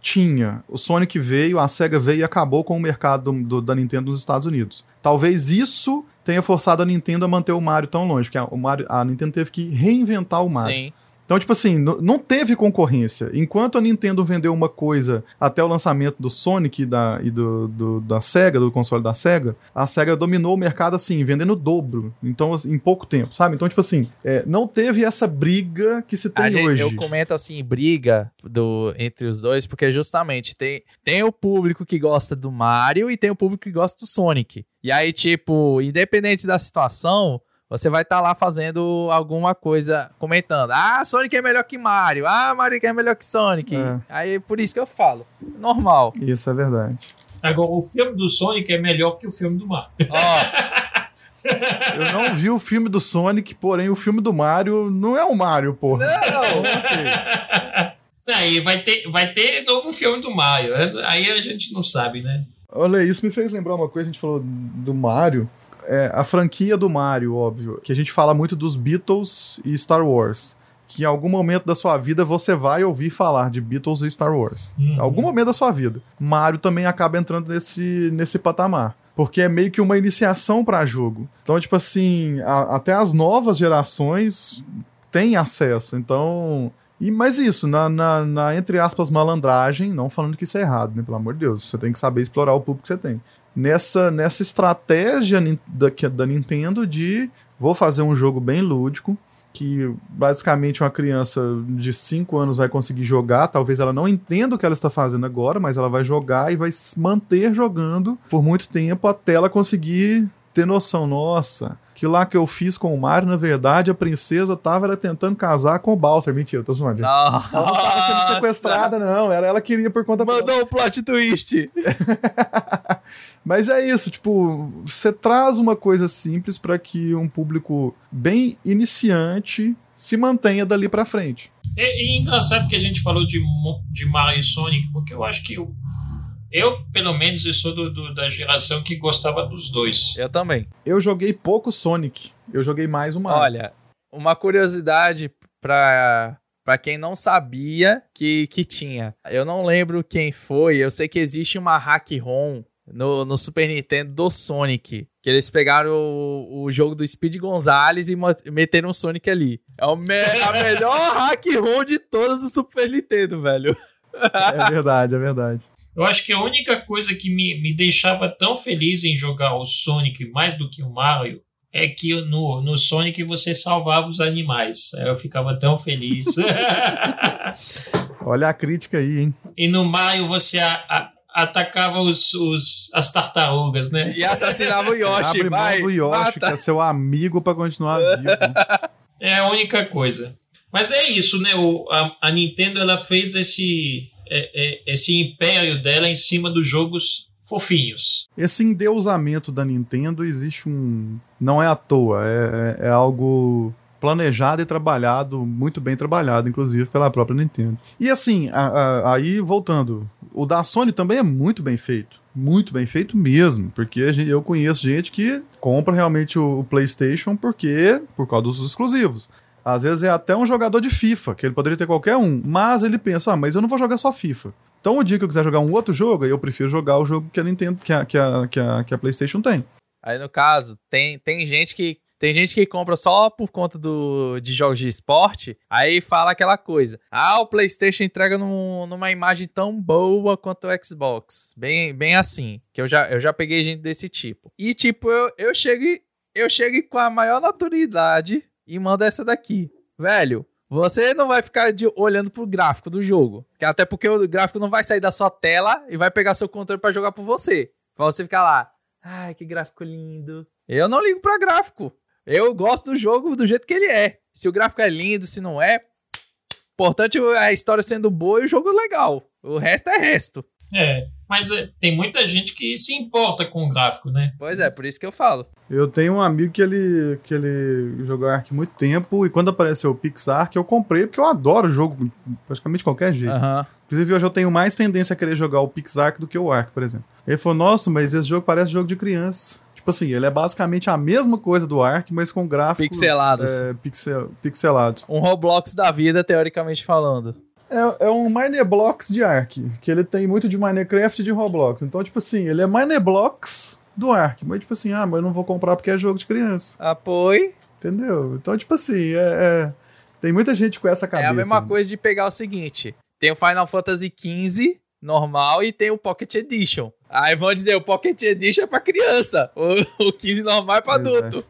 Speaker 3: tinha. O Sonic veio, a SEGA veio e acabou com o mercado do- do- da Nintendo nos Estados Unidos. Talvez isso tenha forçado a Nintendo a manter o Mario tão longe, que a, o Mario, a Nintendo teve que reinventar o Mario.
Speaker 2: Sim.
Speaker 3: Então, tipo assim, não teve concorrência. Enquanto a Nintendo vendeu uma coisa até o lançamento do Sonic e da, e do, do- da SEGA, do console da SEGA, a SEGA dominou o mercado assim, vendendo o dobro. Então, assim, em pouco tempo, sabe? Então, tipo assim, é, não teve essa briga que se tem
Speaker 2: gente-
Speaker 3: hoje.
Speaker 2: eu comento assim, briga do, entre os dois, porque justamente tem, tem o público que gosta do Mario e tem o público que gosta do Sonic. E aí, tipo, independente da situação, você vai estar lá fazendo alguma coisa, comentando. Ah, Sonic é melhor que Mario. Ah, Mario é melhor que Sonic.
Speaker 3: É.
Speaker 2: Aí, por isso que eu falo. Normal.
Speaker 3: Isso é verdade.
Speaker 1: Agora, o filme do Sonic é melhor que o filme do Mario.
Speaker 2: Ó,
Speaker 3: Eu não vi o filme do Sonic, porém o filme do Mario não é o Mario, porra.
Speaker 2: não!
Speaker 1: Aí vai ter, vai ter novo filme do Mario. Aí a gente não sabe, né?
Speaker 3: Olha, isso me fez lembrar uma coisa, a gente falou do Mario. É, a franquia do Mario, óbvio, que a gente fala muito dos Beatles e Star Wars. Que em algum momento da sua vida você vai ouvir falar de Beatles e Star Wars.
Speaker 1: Uhum.
Speaker 3: Algum momento da sua vida. Mario também acaba entrando nesse, nesse patamar. Porque é meio que uma iniciação para jogo. Então, tipo assim, a- até as novas gerações têm acesso. Então. E, mas isso, na, na, na, entre aspas, malandragem, não falando que isso é errado, né? Pelo amor de Deus. Você tem que saber explorar o público que você tem. Nessa, nessa estratégia da, que- da Nintendo de vou fazer um jogo bem lúdico, que basicamente uma criança de 5 anos vai conseguir jogar, talvez ela não entenda o que ela está fazendo agora, mas ela vai jogar e vai se manter jogando por muito tempo até ela conseguir ter noção, nossa, que lá que eu fiz com o Mario, na verdade, a princesa tava era tentando casar com o Bowser. Mentira, eu tô zoando. gente. Ela não tava sendo sequestrada, não. Era ela queria por conta própria.
Speaker 2: Mandou um plot twist.
Speaker 3: Mas é isso, tipo, você traz uma coisa simples para que um público bem iniciante se mantenha dali para frente.
Speaker 1: É, é engraçado que a gente falou de, de Mario e Sonic, porque eu acho que o- Eu, pelo menos, eu sou do, do, da geração que gostava dos dois.
Speaker 2: Eu também.
Speaker 3: Eu joguei pouco Sonic. Eu joguei mais o Mario.
Speaker 2: Olha, uma curiosidade pra, pra quem não sabia que, que tinha. Eu não lembro quem foi. Eu sei que existe uma hack ROM no, no Super Nintendo do Sonic. Que eles pegaram o, o jogo do Speed Gonzales e meteram o Sonic ali. É o me a melhor hack ROM de todos do Super Nintendo, velho.
Speaker 3: É verdade, é verdade.
Speaker 1: Eu acho que a única coisa que me, me deixava tão feliz em jogar o Sonic mais do que o Mario é que no, no Sonic você salvava os animais. Eu ficava tão feliz.
Speaker 3: Olha a crítica aí, hein?
Speaker 1: E no Mario você a, a, atacava os, os, as tartarugas, né?
Speaker 2: E assassinava o Yoshi.
Speaker 3: Abre
Speaker 2: vai,
Speaker 3: mão do Yoshi,
Speaker 2: mata.
Speaker 3: que é seu amigo pra continuar vivo.
Speaker 1: É a única coisa. Mas é isso, né? O, a, a Nintendo ela fez esse, é, é, esse império dela em cima dos jogos fofinhos.
Speaker 3: Esse endeusamento da Nintendo existe um. Não é à toa, é, é, é algo planejado e trabalhado, muito bem trabalhado, inclusive, pela própria Nintendo. E assim, a- a- aí voltando, o da Sony também é muito bem feito. Muito bem feito mesmo, porque gente- eu conheço gente que compra realmente o, o PlayStation porque por causa dos exclusivos. Às vezes é até um jogador de FIFA, que ele poderia ter qualquer um, mas ele pensa, ah, mas eu não vou jogar só FIFA. Então, o dia que eu quiser jogar um outro jogo, eu prefiro jogar o jogo que a Nintendo, que a, que a, que a, que a PlayStation tem.
Speaker 2: Aí no caso, tem, tem gente que. Tem gente que compra só por conta do, de jogos de esporte, aí fala aquela coisa. Ah, o PlayStation entrega num- numa imagem tão boa quanto o Xbox. Bem, bem assim. Que eu já, eu já peguei gente desse tipo. E tipo, eu, eu chego eu chego com a maior naturalidade e mando essa daqui. Velho, você não vai ficar de- olhando pro gráfico do jogo. Até porque o gráfico não vai sair da sua tela e vai pegar seu controle pra jogar por você. Pra você ficar lá. Ai, que gráfico lindo. Eu não ligo pra gráfico. Eu gosto do jogo do jeito que ele é. Se o gráfico é lindo, se não é. Importante é a história sendo boa e o jogo legal. O resto é resto.
Speaker 1: É, mas é, tem muita gente que se importa com o gráfico, né?
Speaker 2: Pois é, por isso que eu falo.
Speaker 3: Eu tenho um amigo que ele, que ele jogou Ark há muito tempo, e quando apareceu o Pixar, que eu comprei, porque eu adoro o jogo praticamente de qualquer jeito.
Speaker 2: Aham.
Speaker 3: Inclusive, hoje eu tenho mais tendência a querer jogar o Pixar do que o Ark, por exemplo. Ele falou, nossa, mas esse jogo parece jogo de criança. Tipo assim, ele é basicamente a mesma coisa do Ark, mas com gráficos...
Speaker 2: Pixelados.
Speaker 3: é, pixel- pixelados.
Speaker 2: Um Roblox da vida, teoricamente falando.
Speaker 3: É, é um Mineblocks de Ark, que ele tem muito de Minecraft e de Roblox. Então, tipo assim, ele é Mineblocks do Ark. Mas, tipo assim, ah, mas eu não vou comprar porque é jogo de criança.
Speaker 2: Apoio.
Speaker 3: Entendeu? Então, tipo assim, é, é- tem muita gente com essa
Speaker 2: É
Speaker 3: cabeça.
Speaker 2: a mesma
Speaker 3: né?
Speaker 2: coisa de pegar o seguinte: tem o Final Fantasy XV normal e tem o Pocket Edition. Aí vão dizer, o Pocket Edition é pra criança, o, o 15 normal é pra
Speaker 3: é.
Speaker 2: adulto.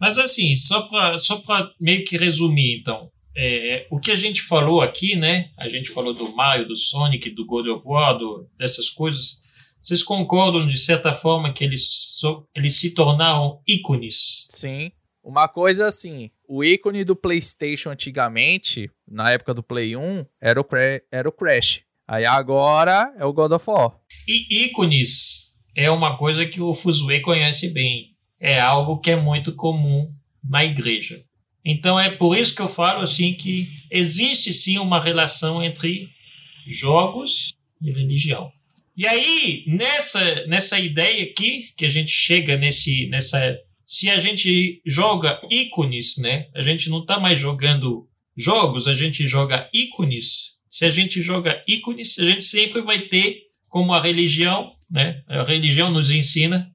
Speaker 1: Mas assim, só para só pra meio que resumir, então. é, o que a gente falou aqui, né? A gente falou do Mario, do Sonic, do God of War, do- dessas coisas. Vocês concordam, de certa forma, que eles, so- eles se tornaram ícones?
Speaker 2: Sim. Uma coisa assim, o ícone do PlayStation antigamente, na época do Play 1, era o, Cra- era o Crash. Aí agora é o God of War.
Speaker 1: E ícones é uma coisa que o Fuzue conhece bem. É algo que é muito comum na igreja. Então é por isso que eu falo assim que existe sim uma relação entre jogos e religião. E aí, nessa, nessa ideia aqui, que a gente chega nesse, nessa. Se a gente joga ícones, né? A gente não está mais jogando jogos, a gente joga ícones. Se a gente joga ícones, a gente sempre vai ter, como a religião, né? A religião nos ensina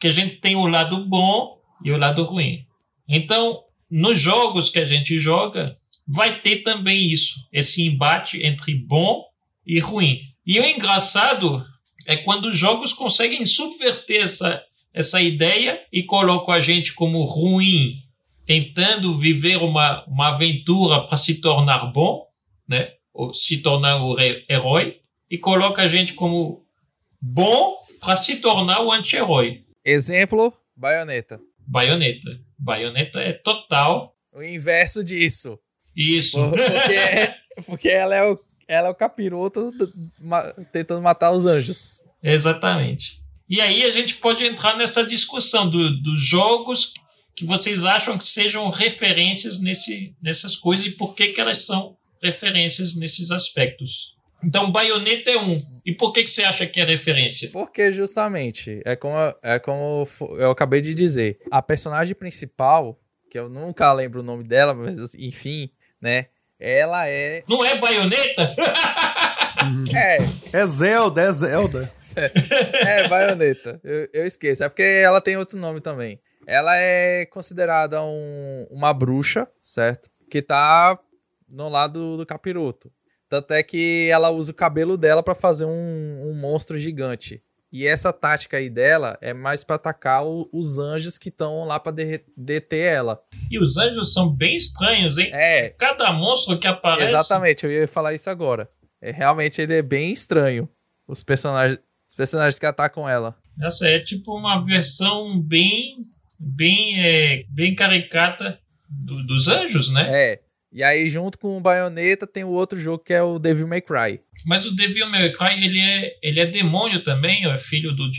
Speaker 1: que a gente tem o lado bom e o lado ruim. Então, nos jogos que a gente joga, vai ter também isso, esse embate entre bom e ruim. E o engraçado é quando os jogos conseguem subverter essa, essa ideia e colocam a gente como ruim, tentando viver uma, uma aventura para se tornar bom, né? Se tornar o herói, e coloca a gente como bom para se tornar o anti-herói.
Speaker 2: Exemplo, baioneta.
Speaker 1: Baioneta. Baioneta é total
Speaker 2: O inverso disso.
Speaker 1: isso.
Speaker 2: Porque, porque ela, é o, ela é o capiroto tentando matar os anjos.
Speaker 1: Exatamente. E aí a gente pode entrar nessa discussão do- dos jogos que vocês acham que sejam referências nesse, nessas coisas e por que, que elas são referências nesses aspectos. Então, Bayonetta é um. E por que, que você acha que é referência?
Speaker 2: Porque justamente, é como, é como eu acabei de dizer, a personagem principal, que eu nunca lembro o nome dela, mas enfim, né? Ela é.
Speaker 1: Não é baioneta?
Speaker 2: é.
Speaker 3: É Zelda, é Zelda.
Speaker 2: é, baioneta. Eu, eu esqueço. É porque ela tem outro nome também. Ela é considerada um, uma bruxa, certo? Que tá no lado do capiroto. Tanto é que ela usa o cabelo dela para fazer um, um, monstro gigante. E essa tática aí dela é mais para atacar o, os anjos que estão lá para deter ela.
Speaker 1: E os anjos são bem estranhos, hein?
Speaker 2: É.
Speaker 1: Cada monstro que aparece.
Speaker 2: Exatamente, eu ia falar isso agora. É, realmente ele é bem estranho. Os personagens, os personagens que atacam ela.
Speaker 1: Essa é tipo uma versão bem, bem, é, bem caricata do, dos anjos, né?
Speaker 2: É. E aí, junto com o Bayonetta, tem o outro jogo que é o Devil May Cry.
Speaker 1: Mas o Devil May Cry, ele é, ele é demônio também, ou é filho do...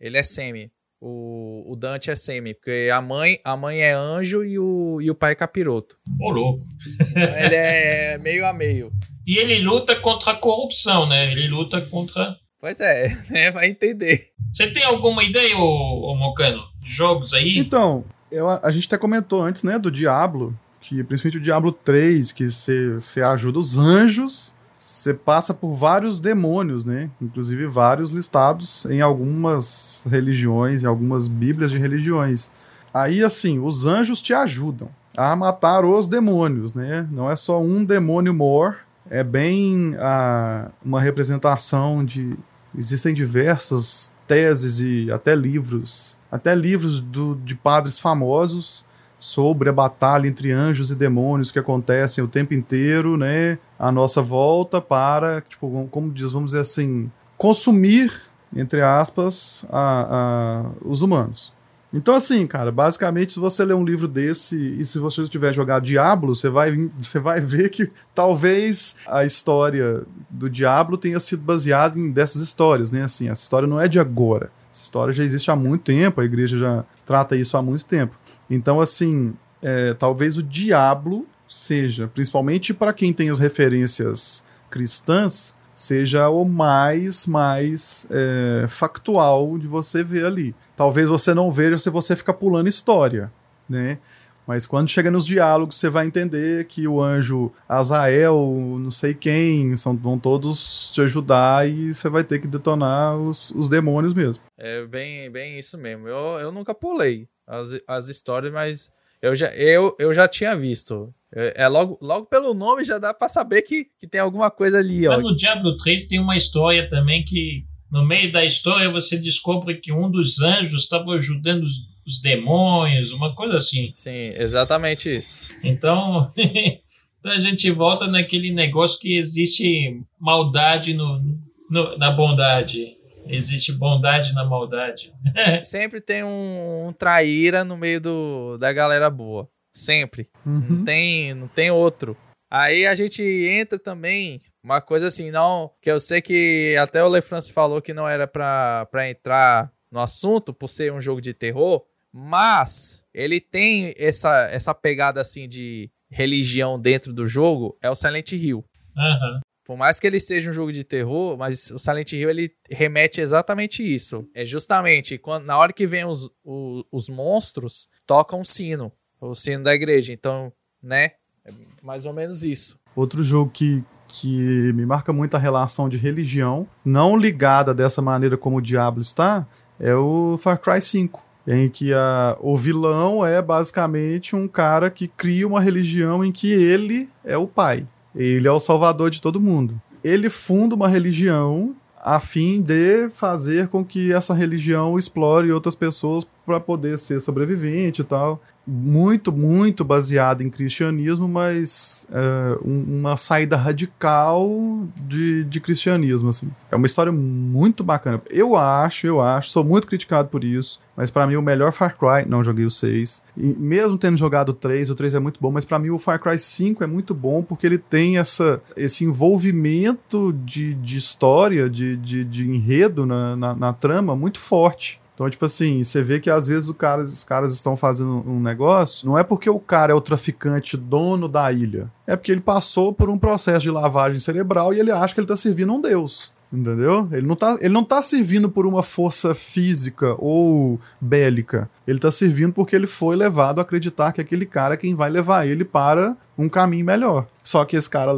Speaker 2: Ele é semi. O, o Dante é semi, porque a mãe, a mãe é anjo e o, e o pai é capiroto.
Speaker 1: Ô, louco.
Speaker 2: Então, ele é meio a meio.
Speaker 1: E ele luta contra a corrupção, né? Ele luta contra...
Speaker 2: Pois é, né? vai entender.
Speaker 1: Você tem alguma ideia, ô, ô Mocano? Jogos aí?
Speaker 3: Então, eu, a gente até comentou antes, né, do Diablo, que principalmente o Diablo 3, que você ajuda os anjos, você passa por vários demônios, né? Inclusive vários listados em algumas religiões, em algumas bíblias de religiões. Aí, assim, os anjos te ajudam a matar os demônios, né? Não é só um demônio more, é bem a, uma representação de. Existem diversas teses e até livros, até livros do, de padres famosos sobre a batalha entre anjos e demônios que acontecem o tempo inteiro, né? A nossa volta para, tipo, como diz, vamos dizer assim, consumir, entre aspas, a, a, os humanos. Então, assim, cara, basicamente, se você ler um livro desse e se você tiver jogado Diablo, você vai, você vai ver que talvez a história do Diablo tenha sido baseada em dessas histórias, né? Assim, essa história não é de agora. Essa história já existe há muito tempo, a igreja já trata isso há muito tempo. Então, assim, é, talvez o diabo seja, principalmente para quem tem as referências cristãs, seja o mais, mais é, factual de você ver ali. Talvez você não veja se você ficar pulando história, né? Mas quando chega nos diálogos, você vai entender que o anjo Azael, não sei quem, são, vão todos te ajudar e você vai ter que detonar os, os demônios mesmo.
Speaker 2: É bem, bem isso mesmo. Eu, eu nunca pulei as, as histórias, mas eu já, eu, eu já tinha visto. É, é logo, logo pelo nome já dá para saber que, que tem alguma coisa ali. Ó.
Speaker 1: Mas no Diablo 3 tem uma história também que no meio da história você descobre que um dos anjos estava ajudando os, os, demônios, uma coisa assim.
Speaker 2: Sim, exatamente isso.
Speaker 1: Então, então a gente volta naquele negócio que existe maldade no, no na bondade. Existe bondade na maldade.
Speaker 2: Sempre tem um, um, traíra no meio do, da galera boa. Sempre. Uhum. Não, tem, não tem outro. Aí a gente entra também uma coisa assim, não. Que eu sei que até o LeFrance falou que não era pra, pra entrar no assunto por ser um jogo de terror. Mas ele tem essa, essa pegada assim de religião dentro do jogo. É o Silent Hill.
Speaker 1: Uhum.
Speaker 2: Por mais que ele seja um jogo de terror, mas o Silent Hill ele remete exatamente isso. É justamente quando, na hora que vem os, os, os monstros, toca um sino, o sino da igreja. Então, né? É mais ou menos isso.
Speaker 3: Outro jogo que, que me marca muito a relação de religião, não ligada dessa maneira como o Diablo está, é o Far Cry 5. Em que a, o vilão é basicamente um cara que cria uma religião em que ele é o pai. Ele é o salvador de todo mundo. Ele funda uma religião a fim de fazer com que essa religião explore outras pessoas para poder ser sobrevivente e tal muito, muito baseada em cristianismo, mas é, uma saída radical de, de cristianismo, assim. É uma história muito bacana. Eu acho, eu acho, sou muito criticado por isso, mas para mim o melhor Far Cry, não joguei o 6, e mesmo tendo jogado o 3, o 3 é muito bom, mas para mim o Far Cry 5 é muito bom porque ele tem essa, esse envolvimento de, de história, de, de, de enredo na, na, na trama muito forte. Então, tipo assim, você vê que às vezes cara, os caras estão fazendo um negócio, não é porque o cara é o traficante dono da ilha, é porque ele passou por um processo de lavagem cerebral e ele acha que ele tá servindo um deus. Entendeu? Ele não, tá, ele não tá servindo por uma força física ou bélica. Ele tá servindo porque ele foi levado a acreditar que aquele cara é quem vai levar ele para um caminho melhor. Só que esse cara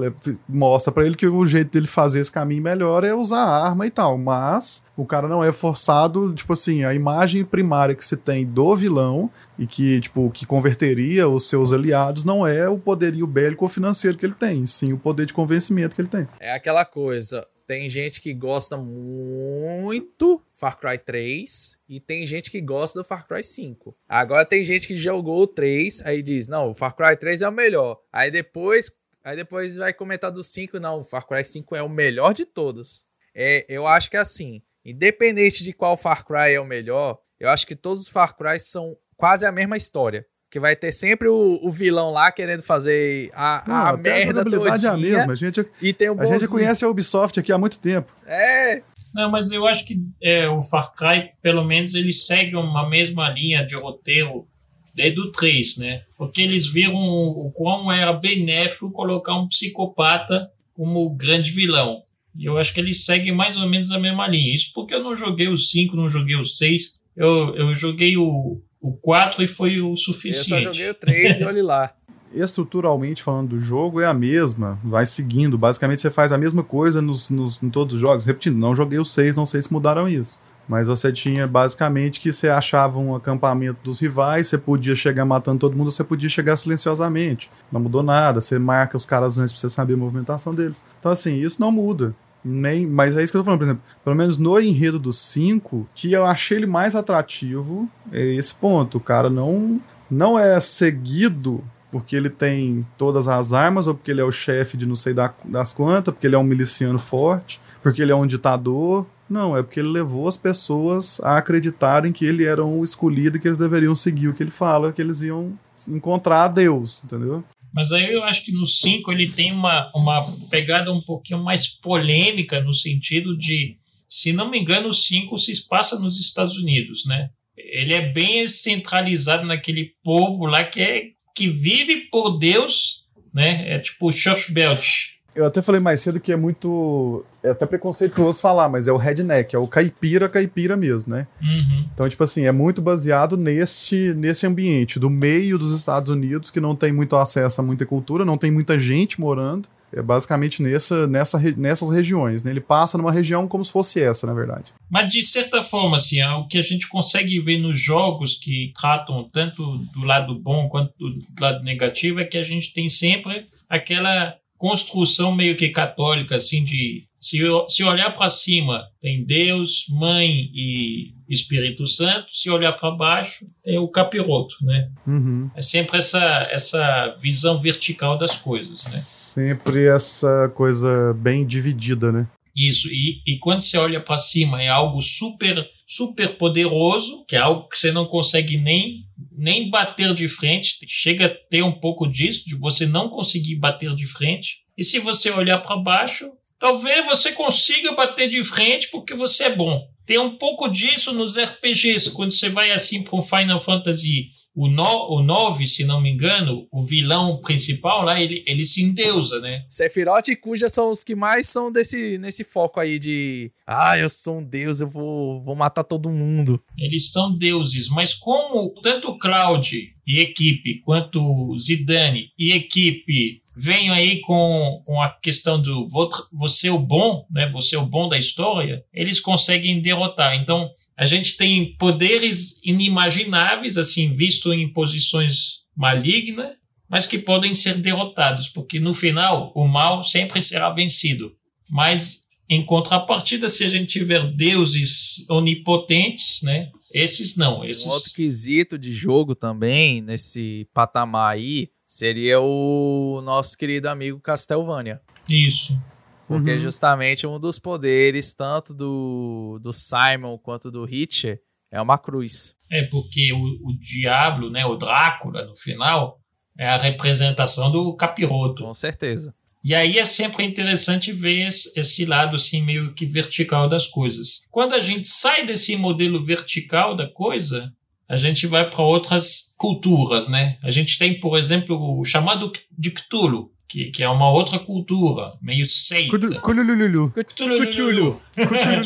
Speaker 3: mostra para ele que o jeito dele fazer esse caminho melhor é usar arma e tal. Mas o cara não é forçado, tipo assim, a imagem primária que se tem do vilão e que, tipo, que converteria os seus aliados não é o poderio bélico ou financeiro que ele tem, sim o poder de convencimento que ele tem.
Speaker 2: É aquela coisa, tem gente que gosta muito Far Cry 3 e tem gente que gosta do Far Cry 5. Agora tem gente que jogou o 3, aí diz: "Não, o Far Cry 3 é o melhor". Aí depois, aí depois vai comentar do 5, não, o Far Cry 5 é o melhor de todos. É, eu acho que é assim, independente de qual Far Cry é o melhor, eu acho que todos os Far Cry são quase a mesma história. Que vai ter sempre o, o vilão lá querendo fazer a, Não, a merda
Speaker 3: a é a mesma. A gente,
Speaker 2: e tem um
Speaker 3: a gente conhece a Ubisoft aqui há muito tempo.
Speaker 2: É.
Speaker 1: Não, mas eu acho que é, o Far Cry, pelo menos, ele segue uma mesma linha de roteiro desde o 3, né? Porque eles viram o, o quão era benéfico colocar um psicopata como grande vilão. E eu acho que eles seguem mais ou menos a mesma linha. Isso porque eu não joguei o 5, não joguei o 6. Eu, eu joguei o, o 4 e foi o suficiente.
Speaker 2: Eu só joguei o 3 e olhe lá.
Speaker 3: Estruturalmente falando do jogo é a mesma, vai seguindo. Basicamente você faz a mesma coisa nos, nos, em todos os jogos. Repetindo, não joguei o 6, não sei se mudaram isso. Mas você tinha basicamente que você achava um acampamento dos rivais, você podia chegar matando todo mundo, você podia chegar silenciosamente. Não mudou nada, você marca os caras antes pra você saber a movimentação deles. Então, assim, isso não muda. Nem, mas é isso que eu tô falando, por exemplo, pelo menos no enredo dos 5, que eu achei ele mais atrativo, é esse ponto. O cara não, não é seguido porque ele tem todas as armas, ou porque ele é o chefe de não sei das quantas, porque ele é um miliciano forte, porque ele é um ditador. Não, é porque ele levou as pessoas a acreditarem que ele era um escolhido e que eles deveriam seguir o que ele fala, que eles iam encontrar Deus, entendeu?
Speaker 1: Mas aí eu acho que no 5 ele tem uma, uma pegada um pouquinho mais polêmica, no sentido de, se não me engano, o 5 se passa nos Estados Unidos, né? Ele é bem centralizado naquele povo lá que, é, que vive por Deus, né? É tipo Church Belt.
Speaker 3: Eu até falei mais cedo que é muito. É até preconceituoso falar, mas é o redneck, é o caipira, caipira mesmo, né?
Speaker 1: Uhum.
Speaker 3: Então, tipo assim, é muito baseado nesse, nesse ambiente do meio dos Estados Unidos, que não tem muito acesso a muita cultura, não tem muita gente morando. É basicamente nessa, nessa, nessas regiões, né? Ele passa numa região como se fosse essa, na verdade.
Speaker 1: Mas de certa forma, assim, é o que a gente consegue ver nos jogos que tratam tanto do lado bom quanto do lado negativo é que a gente tem sempre aquela construção meio que católica, assim, de se, se olhar para cima tem Deus, Mãe e Espírito Santo, se olhar para baixo tem o capiroto, né?
Speaker 3: Uhum.
Speaker 1: É sempre essa, essa visão vertical das coisas, né?
Speaker 3: Sempre essa coisa bem dividida, né?
Speaker 1: Isso, e, e quando você olha para cima é algo super, super poderoso, que é algo que você não consegue nem, nem bater de frente, chega a ter um pouco disso, de você não conseguir bater de frente. E se você olhar para baixo, talvez você consiga bater de frente porque você é bom. Tem um pouco disso nos RPGs, quando você vai assim para um Final Fantasy o, no, o 9, se não me engano, o vilão principal lá, ele, ele se endeusa, né?
Speaker 2: Sephiroth e Kuja são os que mais são desse, nesse foco aí de ah, eu sou um deus, eu vou, vou matar todo mundo.
Speaker 1: Eles são deuses, mas como tanto Cloud e equipe, quanto Zidane e equipe venho aí com, com a questão do você o bom, né? Você o bom da história, eles conseguem derrotar. Então, a gente tem poderes inimagináveis, assim, visto em posições malignas, mas que podem ser derrotados, porque no final o mal sempre será vencido. Mas em contrapartida, se a gente tiver deuses onipotentes, né? Esses não. Esses... Um
Speaker 2: outro quesito de jogo também, nesse patamar aí, seria o nosso querido amigo Castlevania.
Speaker 1: Isso.
Speaker 2: Porque uhum. justamente um dos poderes, tanto do, do Simon quanto do Hitcher, é uma cruz.
Speaker 1: É, porque o, o Diablo, né, o Drácula, no final, é a representação do capiroto.
Speaker 2: Com certeza.
Speaker 1: E aí é sempre interessante ver esse, lado assim meio que vertical das coisas. Quando a gente sai desse modelo vertical da coisa, a gente vai para outras culturas, né? A gente tem, por exemplo, o chamado de Cthulhu, que, que é uma outra cultura, meio seita.
Speaker 3: Cululululu.
Speaker 2: Cuchulho.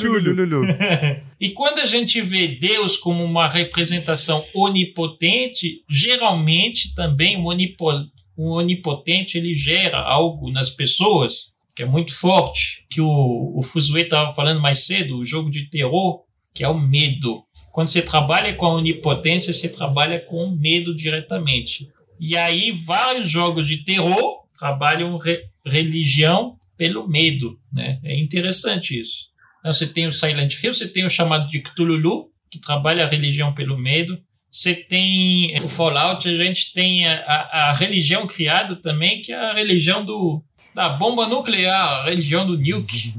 Speaker 3: Cululululu.
Speaker 1: E quando a gente vê Deus como uma representação onipotente, geralmente também o, onipo, o onipotente ele gera algo nas pessoas que é muito forte, que o, o Fuzue estava falando mais cedo, o jogo de terror, que é o medo. Quando você trabalha com a onipotência, você trabalha com o medo diretamente. E aí vários jogos de terror trabalham re, religião pelo medo, né? É interessante isso. Então, você tem o Silent Hill, você tem o chamado de Cthulhu, que trabalha a religião pelo medo. Você tem o Fallout, a gente tem a, a, religião criada também, que é a religião do, da bomba nuclear, a religião do nuke.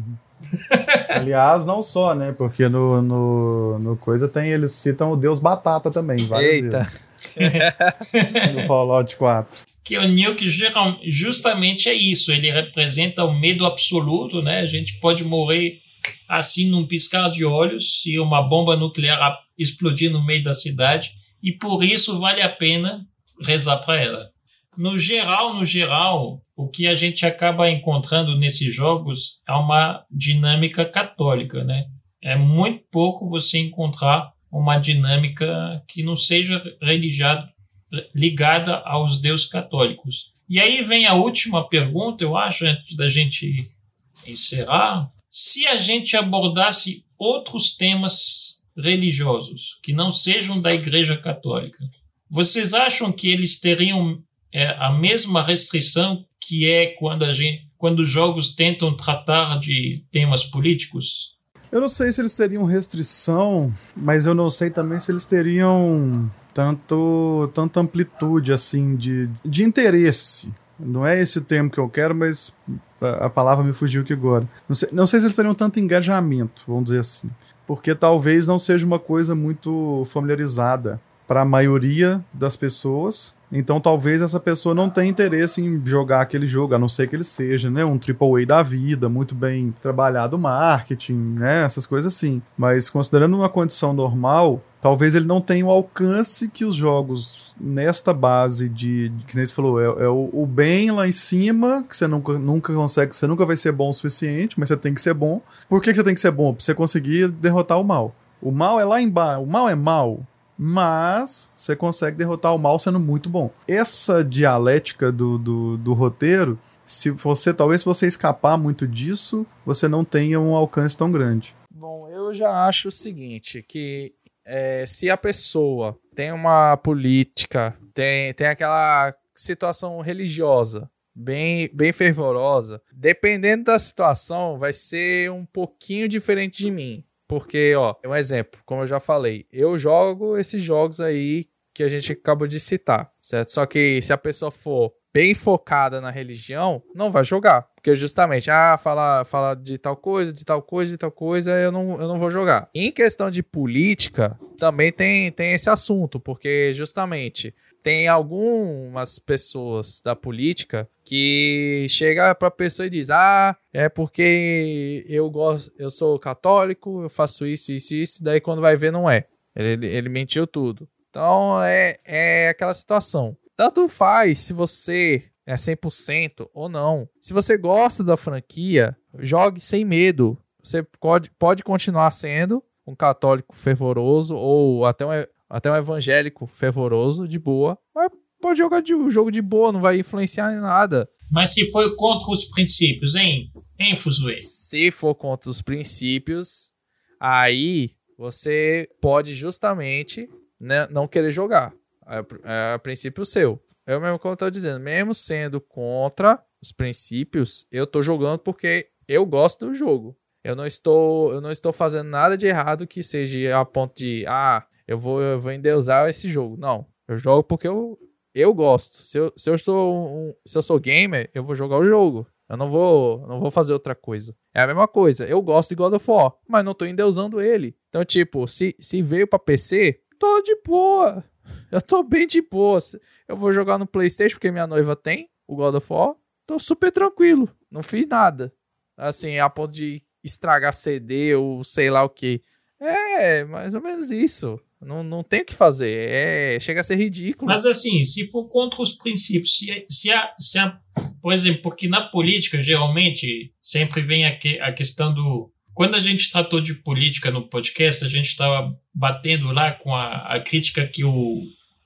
Speaker 3: Aliás, não só, né? Porque no, no, no coisa tem, eles citam o Deus Batata também, várias
Speaker 2: Eita.
Speaker 3: vezes. No Fallout 4.
Speaker 1: que o nuke geral, justamente é isso, ele representa o medo absoluto, né? A gente pode morrer assim num piscar de olhos se uma bomba nuclear explodir no meio da cidade e por isso vale a pena rezar para ela. No geral, no geral, o que a gente acaba encontrando nesses jogos é uma dinâmica católica, né? É muito pouco você encontrar uma dinâmica que não seja religiosa ligada aos deuses católicos. E aí vem a última pergunta, eu acho, antes da gente encerrar. Se a gente abordasse outros temas religiosos que não sejam da Igreja Católica, vocês acham que eles teriam é, a mesma restrição que é quando, a gente, quando os jogos tentam tratar de temas políticos?
Speaker 3: Eu não sei se eles teriam restrição, mas eu não sei também se eles teriam tanto tanta amplitude assim de, de interesse. Não é esse termo que eu quero, mas a, palavra me fugiu aqui agora. Não sei, não sei se eles teriam tanto engajamento, vamos dizer assim. Porque talvez não seja uma coisa muito familiarizada para a maioria das pessoas. Então talvez essa pessoa não tenha interesse em jogar aquele jogo, a não ser que ele seja, né, um AAA da vida, muito bem trabalhado marketing, né, essas coisas assim. Mas considerando uma condição normal, talvez ele não tenha o alcance que os jogos nesta base de, que nem você falou, é, é o, o bem lá em cima, que você nunca, nunca consegue, você nunca vai ser bom o suficiente, mas você tem que ser bom. Por que, que você tem que ser bom? Pra você conseguir derrotar o mal. O mal é lá embaixo, o mal é mal, mas você consegue derrotar o mal sendo muito bom. Essa dialética do, do, do roteiro, se você talvez se você escapar muito disso, você não tenha um alcance tão grande.
Speaker 2: Bom, eu já acho o seguinte, que é, se a pessoa tem uma política, tem, tem aquela situação religiosa bem, bem fervorosa, dependendo da situação, vai ser um pouquinho diferente de mim. Porque, ó, um exemplo, como eu já falei, eu jogo esses jogos aí que a gente acabou de citar, certo? Só que se a pessoa for bem focada na religião, não vai jogar. Porque justamente, ah, fala, fala de tal coisa, de tal coisa, de tal coisa, eu não, eu não vou jogar. Em questão de política, também tem, tem esse assunto, porque justamente tem algumas pessoas da política que chega pra pessoa e diz: "Ah, é porque eu gosto, eu sou católico, eu faço isso, isso, isso", daí quando vai ver não é. Ele, ele mentiu tudo. Então é, é aquela situação. Tanto faz se você é 100% ou não. Se você gosta da franquia, jogue sem medo. Você pode, pode continuar sendo um católico fervoroso ou até um, até um evangélico fervoroso de boa, mas pode jogar de, um jogo de boa, não vai influenciar em nada.
Speaker 1: Mas se foi contra os princípios, hein? Hein, Fuzue?
Speaker 2: Se for contra os princípios, aí você pode justamente né, não querer jogar. É, é princípio seu. É o mesmo que eu tô dizendo, mesmo sendo contra os princípios, eu tô jogando porque eu gosto do jogo. Eu não estou, eu não estou fazendo nada de errado que seja a ponto de, ah, eu vou, eu vou endeusar esse jogo. Não, eu jogo porque eu, eu gosto. Se eu, se eu sou um, se eu sou gamer, eu vou jogar o jogo. Eu não vou, não vou fazer outra coisa. É a mesma coisa. Eu gosto de God of War, mas não tô endeusando ele. Então, tipo, se, se veio pra PC, tô de boa. Eu tô bem de boa. Eu vou jogar no PlayStation porque minha noiva tem o God of War. Tô super tranquilo. Não fiz nada. Assim, a ponto de estragar CD ou sei lá o que. É, mais ou menos isso. Não, não tem o que fazer. É, chega a ser ridículo.
Speaker 1: Mas assim, se for contra os princípios, se, se, há, se por exemplo, porque na política geralmente sempre vem a, que, a questão do. Quando a gente tratou de política no podcast, a gente estava batendo lá com a, a crítica que o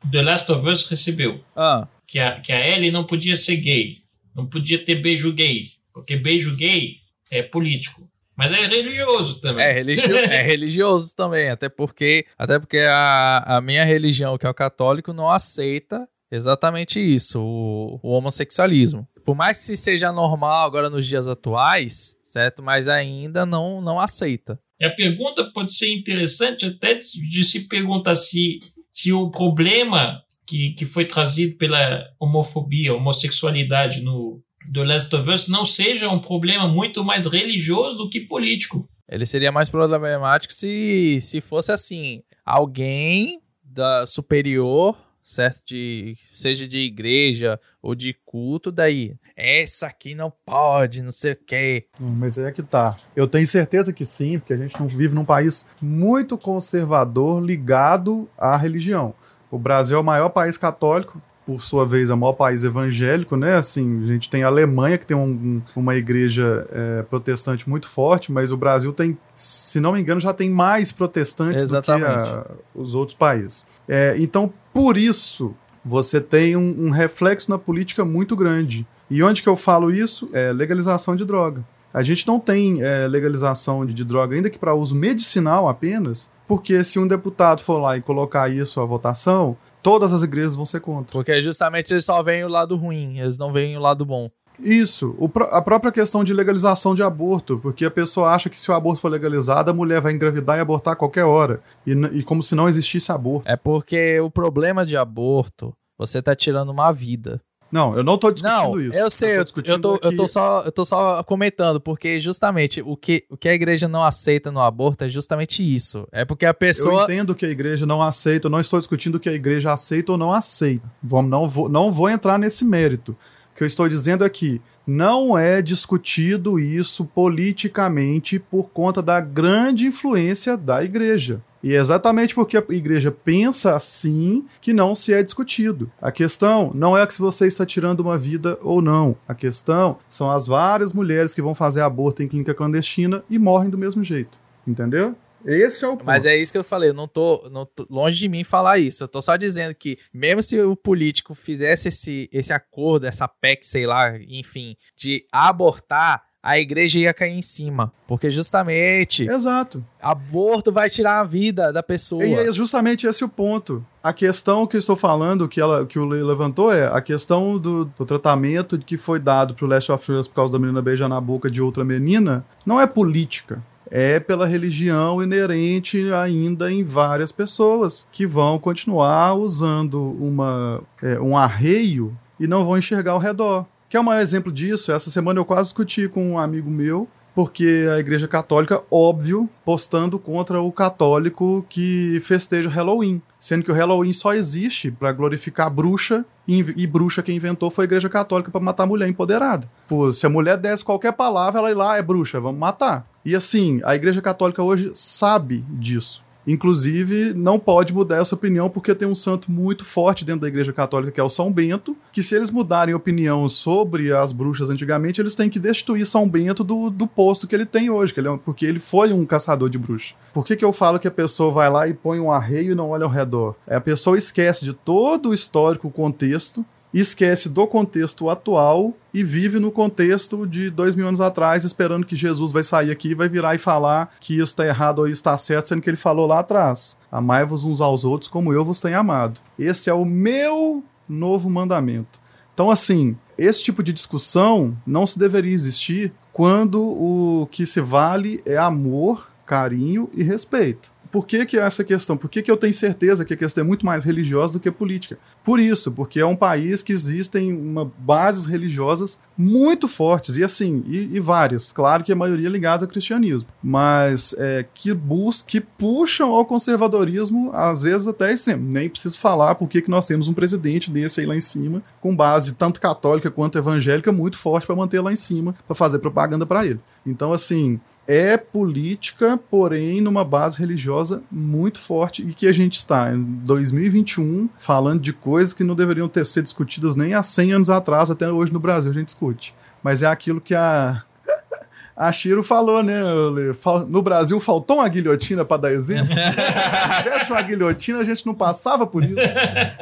Speaker 1: The Last of Us recebeu.
Speaker 2: Ah.
Speaker 1: Que a, que a Ellie não podia ser gay. Não podia ter beijo gay. Porque beijo gay é político. Mas é religioso também.
Speaker 2: É, religio é religioso também, até porque, até porque a, a minha religião, que é o católico, não aceita exatamente isso, o, o homossexualismo. Por mais que seja normal agora nos dias atuais, certo? Mas ainda não, não aceita.
Speaker 1: E a pergunta pode ser interessante até de, de se perguntar se, se o problema que, que foi trazido pela homofobia, homossexualidade no, do Last of Us não seja um problema muito mais religioso do que político.
Speaker 2: Ele seria mais problemático se, se fosse assim, alguém da superior, certo? De, seja de igreja ou de culto, daí. Essa aqui não pode, não sei o quê.
Speaker 3: Mas é que tá. Eu tenho certeza que sim, porque a gente não vive num país muito conservador ligado à religião. O Brasil é o maior país católico, por sua vez, é o maior país evangélico, né? Assim, a gente tem a Alemanha, que tem um, uma igreja é, protestante muito forte, mas o Brasil tem, se não me engano, já tem mais protestantes
Speaker 2: Exatamente.
Speaker 3: do que a, os outros países. É, então, por isso, você tem um, um reflexo na política muito grande. E onde que eu falo isso? É legalização de droga. A gente não tem é, legalização de, de, droga, ainda que para uso medicinal apenas, porque se um deputado for lá e colocar isso à votação, todas as igrejas vão ser contra.
Speaker 2: Porque justamente eles só veem o lado ruim, eles não veem o lado bom.
Speaker 3: Isso, o, a própria questão de legalização de aborto, porque a pessoa acha que se o aborto for legalizado, a mulher vai engravidar e abortar a qualquer hora, e, e como se não existisse aborto.
Speaker 2: É porque o problema de aborto, você tá tirando uma vida.
Speaker 3: Não, eu não tô discutindo
Speaker 2: não,
Speaker 3: isso.
Speaker 2: Eu sei, eu, tô, eu, tô, eu, tô só, eu tô só comentando, porque justamente o que, o que a igreja não aceita no aborto é justamente isso. É porque a pessoa.
Speaker 3: Eu entendo que a igreja não aceita, eu não estou discutindo que a igreja aceita ou não aceita. Vamos, não, vou, não vou entrar nesse mérito. O que eu estou dizendo é que não é discutido isso politicamente por conta da grande influência da igreja. E é exatamente porque a igreja pensa assim que não se é discutido. A questão não é que se você está tirando uma vida ou não. A questão são as várias mulheres que vão fazer aborto em clínica clandestina e morrem do mesmo jeito. Entendeu? Esse é o ponto.
Speaker 2: Mas é isso que eu falei, eu não tô, não tô longe de mim falar isso. Eu tô só dizendo que, mesmo se o político fizesse esse, esse acordo, essa PEC, sei lá, enfim, de abortar, a igreja ia cair em cima. Porque justamente.
Speaker 3: Exato.
Speaker 2: Aborto vai tirar a vida da pessoa.
Speaker 3: E é justamente esse o ponto. A questão que eu estou falando, que, ela, que o Lei levantou, é a questão do, do tratamento que foi dado pro Last of Us por causa da menina beijar na boca de outra menina, não é política é pela religião inerente ainda em várias pessoas que vão continuar usando uma, é, um arreio e não vão enxergar ao redor. Que é o maior exemplo disso? Essa semana eu quase discuti com um amigo meu porque a Igreja Católica, óbvio, postando contra o católico que festeja Halloween, sendo que o Halloween só existe para glorificar a bruxa e, bruxa que inventou foi a Igreja Católica para matar a mulher empoderada. Pô, se a mulher desse qualquer palavra, ela ir lá é bruxa, vamos matar. E assim, a Igreja Católica hoje sabe disso. Inclusive, não pode mudar essa opinião porque tem um santo muito forte dentro da Igreja Católica, que é o São Bento, que se eles mudarem opinião sobre as bruxas antigamente, eles têm que destituir São Bento do, do posto que ele tem hoje, que ele é, porque ele foi um caçador de bruxas. Por que, que eu falo que a pessoa vai lá e põe um arreio e não olha ao redor? É a pessoa esquece de todo o histórico, o contexto, esquece do contexto atual e vive no contexto de dois mil anos atrás, esperando que Jesus vai sair aqui e vai virar e falar que isso está errado ou isso está certo, sendo que ele falou lá atrás: Amai-vos uns aos outros como eu vos tenho amado. Esse é o meu novo mandamento. Então, assim, esse tipo de discussão não se deveria existir quando o que se vale é amor, carinho e respeito. Por que, que é essa questão? Por que, que eu tenho certeza que a questão é muito mais religiosa do que política? Por isso, porque é um país que existem uma, bases religiosas muito fortes, e assim, e, e várias. Claro que a maioria ligadas ao cristianismo, mas é, que, bus que puxam ao conservadorismo, às vezes até extremo. Nem preciso falar porque que nós temos um presidente desse aí lá em cima, com base tanto católica quanto evangélica, muito forte para manter lá em cima, para fazer propaganda para ele. Então, assim, é política, porém numa base religiosa muito forte e que a gente está em 2021 falando de coisas que não deveriam ter sido discutidas nem há 100 anos atrás, até hoje no Brasil a gente discute. Mas é aquilo que a a Shiro falou, né? No Brasil faltou uma guilhotina para dar exemplo. Se tivesse uma guilhotina, a gente não passava por isso.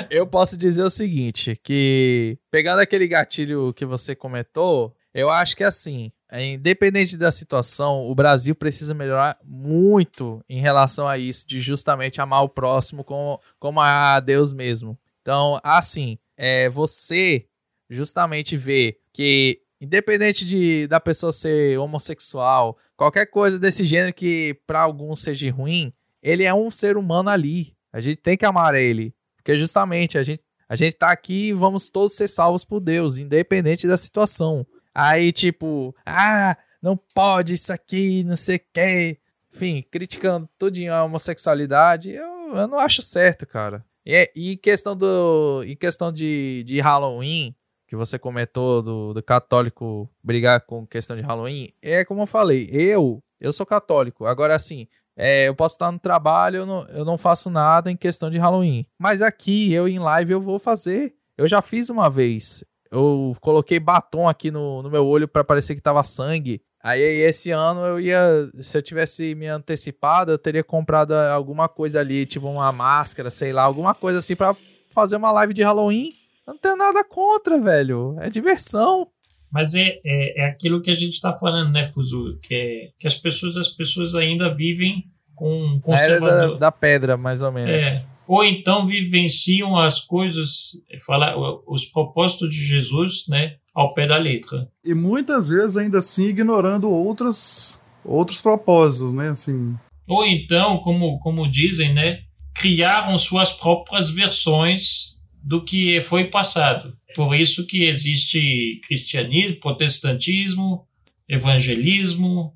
Speaker 2: Eu posso dizer o seguinte: que pegando aquele gatilho que você comentou, eu acho que assim, independente da situação, o Brasil precisa melhorar muito em relação a isso, de justamente amar o próximo como, como a Deus mesmo. Então, assim, é, você justamente vê que Independente de da pessoa ser homossexual, qualquer coisa desse gênero que para alguns seja ruim, ele é um ser humano ali. A gente tem que amar ele, porque justamente a gente a gente tá aqui e vamos todos ser salvos por Deus, independente da situação. Aí tipo, ah, não pode isso aqui, não sei o que. Enfim, criticando tudinho a homossexualidade, eu, eu não acho certo, cara. E, e questão do em questão de, de Halloween, que você comentou do, do católico brigar com questão de Halloween, é como eu falei, eu, eu sou católico. Agora, assim, é, eu posso estar no trabalho, eu não, eu não faço nada em questão de Halloween. Mas aqui, eu em live, eu vou fazer. Eu já fiz uma vez. Eu coloquei batom aqui no, no meu olho para parecer que tava sangue. Aí esse ano eu ia, se eu tivesse me antecipado, eu teria comprado alguma coisa ali, tipo uma máscara, sei lá, alguma coisa assim para fazer uma live de Halloween não tenho nada contra, velho. É diversão.
Speaker 1: Mas é, é, é aquilo que a gente está falando, né, Fuzu? Que, é, que as pessoas as pessoas ainda vivem com
Speaker 2: conservador... A era da, da pedra, mais ou menos.
Speaker 1: É, ou então vivenciam as coisas, falar os propósitos de Jesus, né, ao pé da letra.
Speaker 3: E muitas vezes ainda assim ignorando outras outros propósitos, né, assim.
Speaker 1: Ou então, como como dizem, né, criaram suas próprias versões do que foi passado. Por isso que existe cristianismo, protestantismo, evangelismo,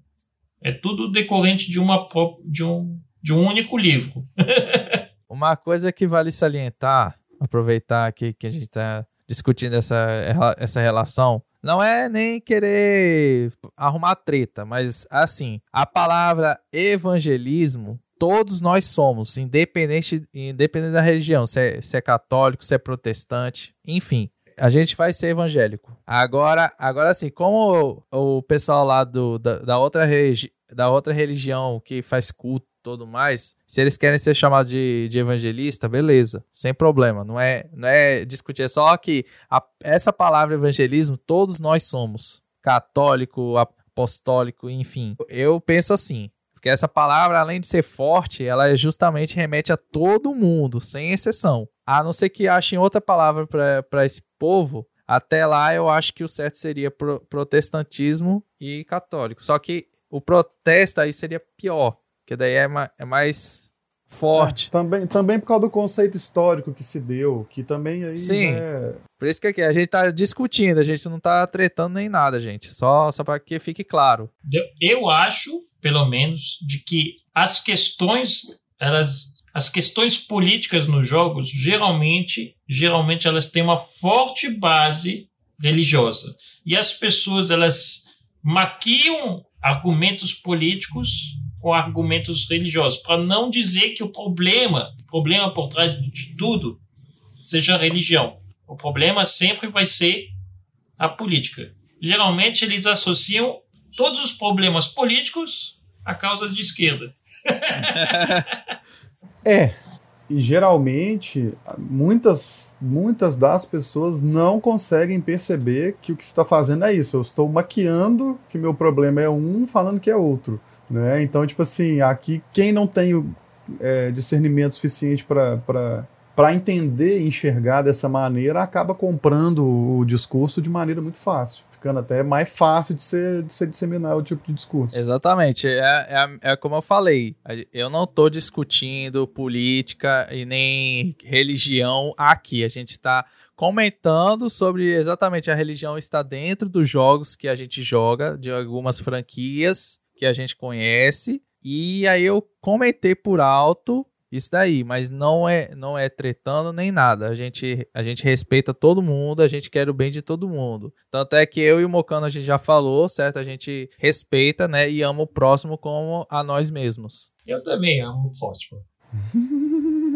Speaker 1: é tudo decorrente de, uma, de, um, de um único livro.
Speaker 2: uma coisa que vale salientar, aproveitar aqui que a gente está discutindo essa, essa relação, não é nem querer arrumar treta, mas assim, a palavra evangelismo todos nós somos, independente, independente da religião, se é, se é católico, se é protestante, enfim. A gente vai ser evangélico. Agora, agora assim, como o, o pessoal lá do, da, da, outra da outra religião que faz culto tudo mais, se eles querem ser chamados de, de evangelista, beleza, sem problema. Não é, não é discutir, é só que a, essa palavra evangelismo, todos nós somos. Católico, apostólico, enfim. Eu penso assim: porque essa palavra, além de ser forte, ela justamente remete a todo mundo, sem exceção. A não ser que achem outra palavra para esse povo, até lá eu acho que o certo seria pro, protestantismo e católico. Só que o protesto aí seria pior, que daí é, ma, é mais forte.
Speaker 3: É, também, também por causa do conceito histórico que se deu, que também aí
Speaker 2: Sim. É... Por isso que aqui, a gente tá discutindo, a gente não tá tretando nem nada, gente. Só, só para que fique claro.
Speaker 1: Eu acho pelo menos, de que as questões, elas, as questões políticas nos jogos, geralmente, geralmente elas têm uma forte base religiosa. E as pessoas, elas maquiam argumentos políticos com argumentos religiosos, para não dizer que o problema, o problema por trás de tudo, seja a religião. O problema sempre vai ser a política. Geralmente eles associam todos os problemas políticos a causas de esquerda.
Speaker 3: é. E geralmente, muitas, muitas das pessoas não conseguem perceber que o que está fazendo é isso. Eu estou maquiando que meu problema é um, falando que é outro. Né? Então, tipo assim, aqui quem não tem é, discernimento suficiente para para entender e enxergar dessa maneira, acaba comprando o discurso de maneira muito fácil ficando até mais fácil de ser, de ser disseminar o tipo de discurso.
Speaker 2: Exatamente. É, é, é como eu falei. Eu não estou discutindo política e nem religião aqui. A gente está comentando sobre exatamente a religião está dentro dos jogos que a gente joga, de algumas franquias que a gente conhece. E aí eu comentei por alto isso daí, mas não é não é tretando nem nada. A gente, a gente respeita todo mundo, a gente quer o bem de todo mundo. Tanto é que eu e o Mocano a gente já falou, certo? A gente respeita, né, e ama o próximo como a nós mesmos.
Speaker 1: Eu também amo o próximo.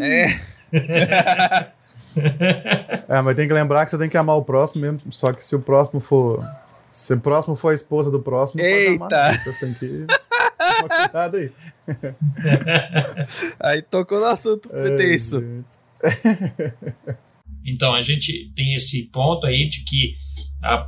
Speaker 2: É.
Speaker 3: É, mas tem que lembrar que você tem que amar o próximo mesmo, só que se o próximo for. Se o próximo for a esposa do próximo,
Speaker 2: Eita!
Speaker 3: amar, não. Você tem que. Cuidado aí.
Speaker 2: Aí tocou no assunto tenso.
Speaker 3: gente.
Speaker 1: Então a gente tem esse ponto aí de que a-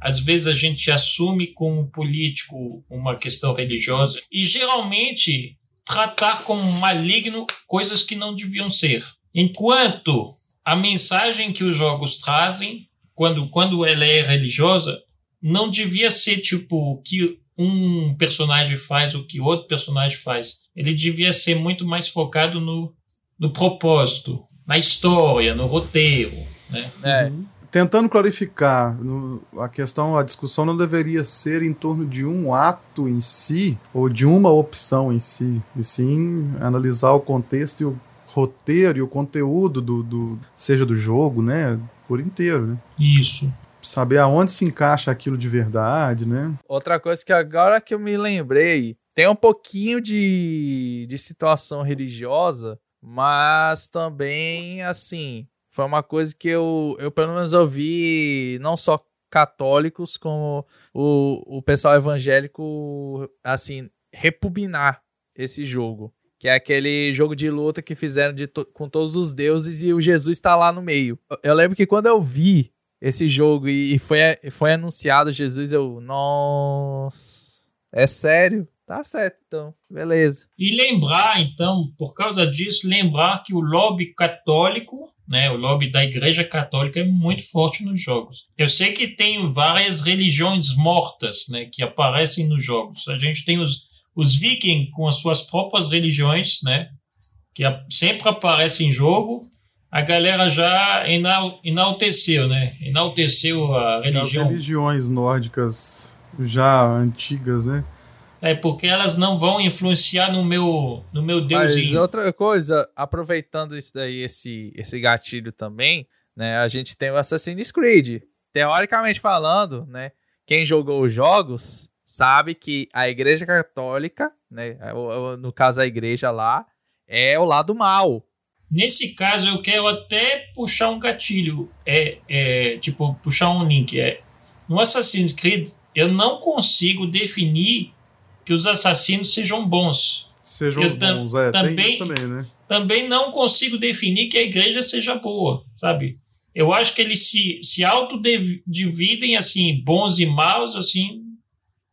Speaker 1: às vezes a gente assume como político uma questão religiosa e geralmente tratar como maligno coisas que não deviam ser. Enquanto a mensagem que os jogos trazem, quando, quando ela é religiosa, não devia ser tipo o que um personagem faz, o que outro personagem faz. Ele devia ser muito mais focado no, no propósito, na história, no roteiro, né?
Speaker 2: É.
Speaker 3: Tentando clarificar, no- a questão, a discussão não deveria ser em torno de um ato em si, ou de uma opção em si, e sim analisar o contexto e o roteiro e o conteúdo do, do seja do jogo, né, por inteiro, né?
Speaker 1: Isso.
Speaker 3: Saber aonde se encaixa aquilo de verdade, né?
Speaker 2: Outra coisa que agora que eu me lembrei, tem um pouquinho de, de situação religiosa, mas também, assim, foi uma coisa que eu, eu pelo menos ouvi não só católicos, como o, o pessoal evangélico, assim, repugnar esse jogo. Que é aquele jogo de luta que fizeram de to- com todos os deuses e o Jesus tá lá no meio. Eu lembro que quando eu vi esse jogo e foi, foi anunciado Jesus, eu. Nossa. É sério? Tá certo, então. Beleza.
Speaker 1: E lembrar, então, por causa disso, lembrar que o lobby católico, né, o lobby da Igreja Católica é muito forte nos jogos. Eu sei que tem várias religiões mortas, né, que aparecem nos jogos. A gente tem os, os vikings com as suas próprias religiões, né, que sempre aparecem em jogo. A galera já enal, enalteceu, né, enalteceu a
Speaker 3: As
Speaker 1: religião
Speaker 3: religiões nórdicas já antigas, né?
Speaker 1: É porque elas não vão influenciar no meu, no meu
Speaker 2: Mas
Speaker 1: deusinho.
Speaker 2: outra coisa, aproveitando isso daí, esse, esse gatilho também, né? A gente tem o Assassin's Creed. Teoricamente falando, né? Quem jogou os jogos sabe que a Igreja Católica, né? No caso, a igreja lá, é o lado mal.
Speaker 1: Nesse caso, eu quero até puxar um gatilho. É, é, tipo, puxar um link. É, no Assassin's Creed, eu não consigo definir que os assassinos sejam bons.
Speaker 3: Sejam
Speaker 1: Eu
Speaker 3: bons, é,
Speaker 1: também-
Speaker 3: também, né?
Speaker 1: Também não consigo definir que a igreja seja boa, sabe? Eu acho que eles se, se autodividem, assim, bons e maus, assim,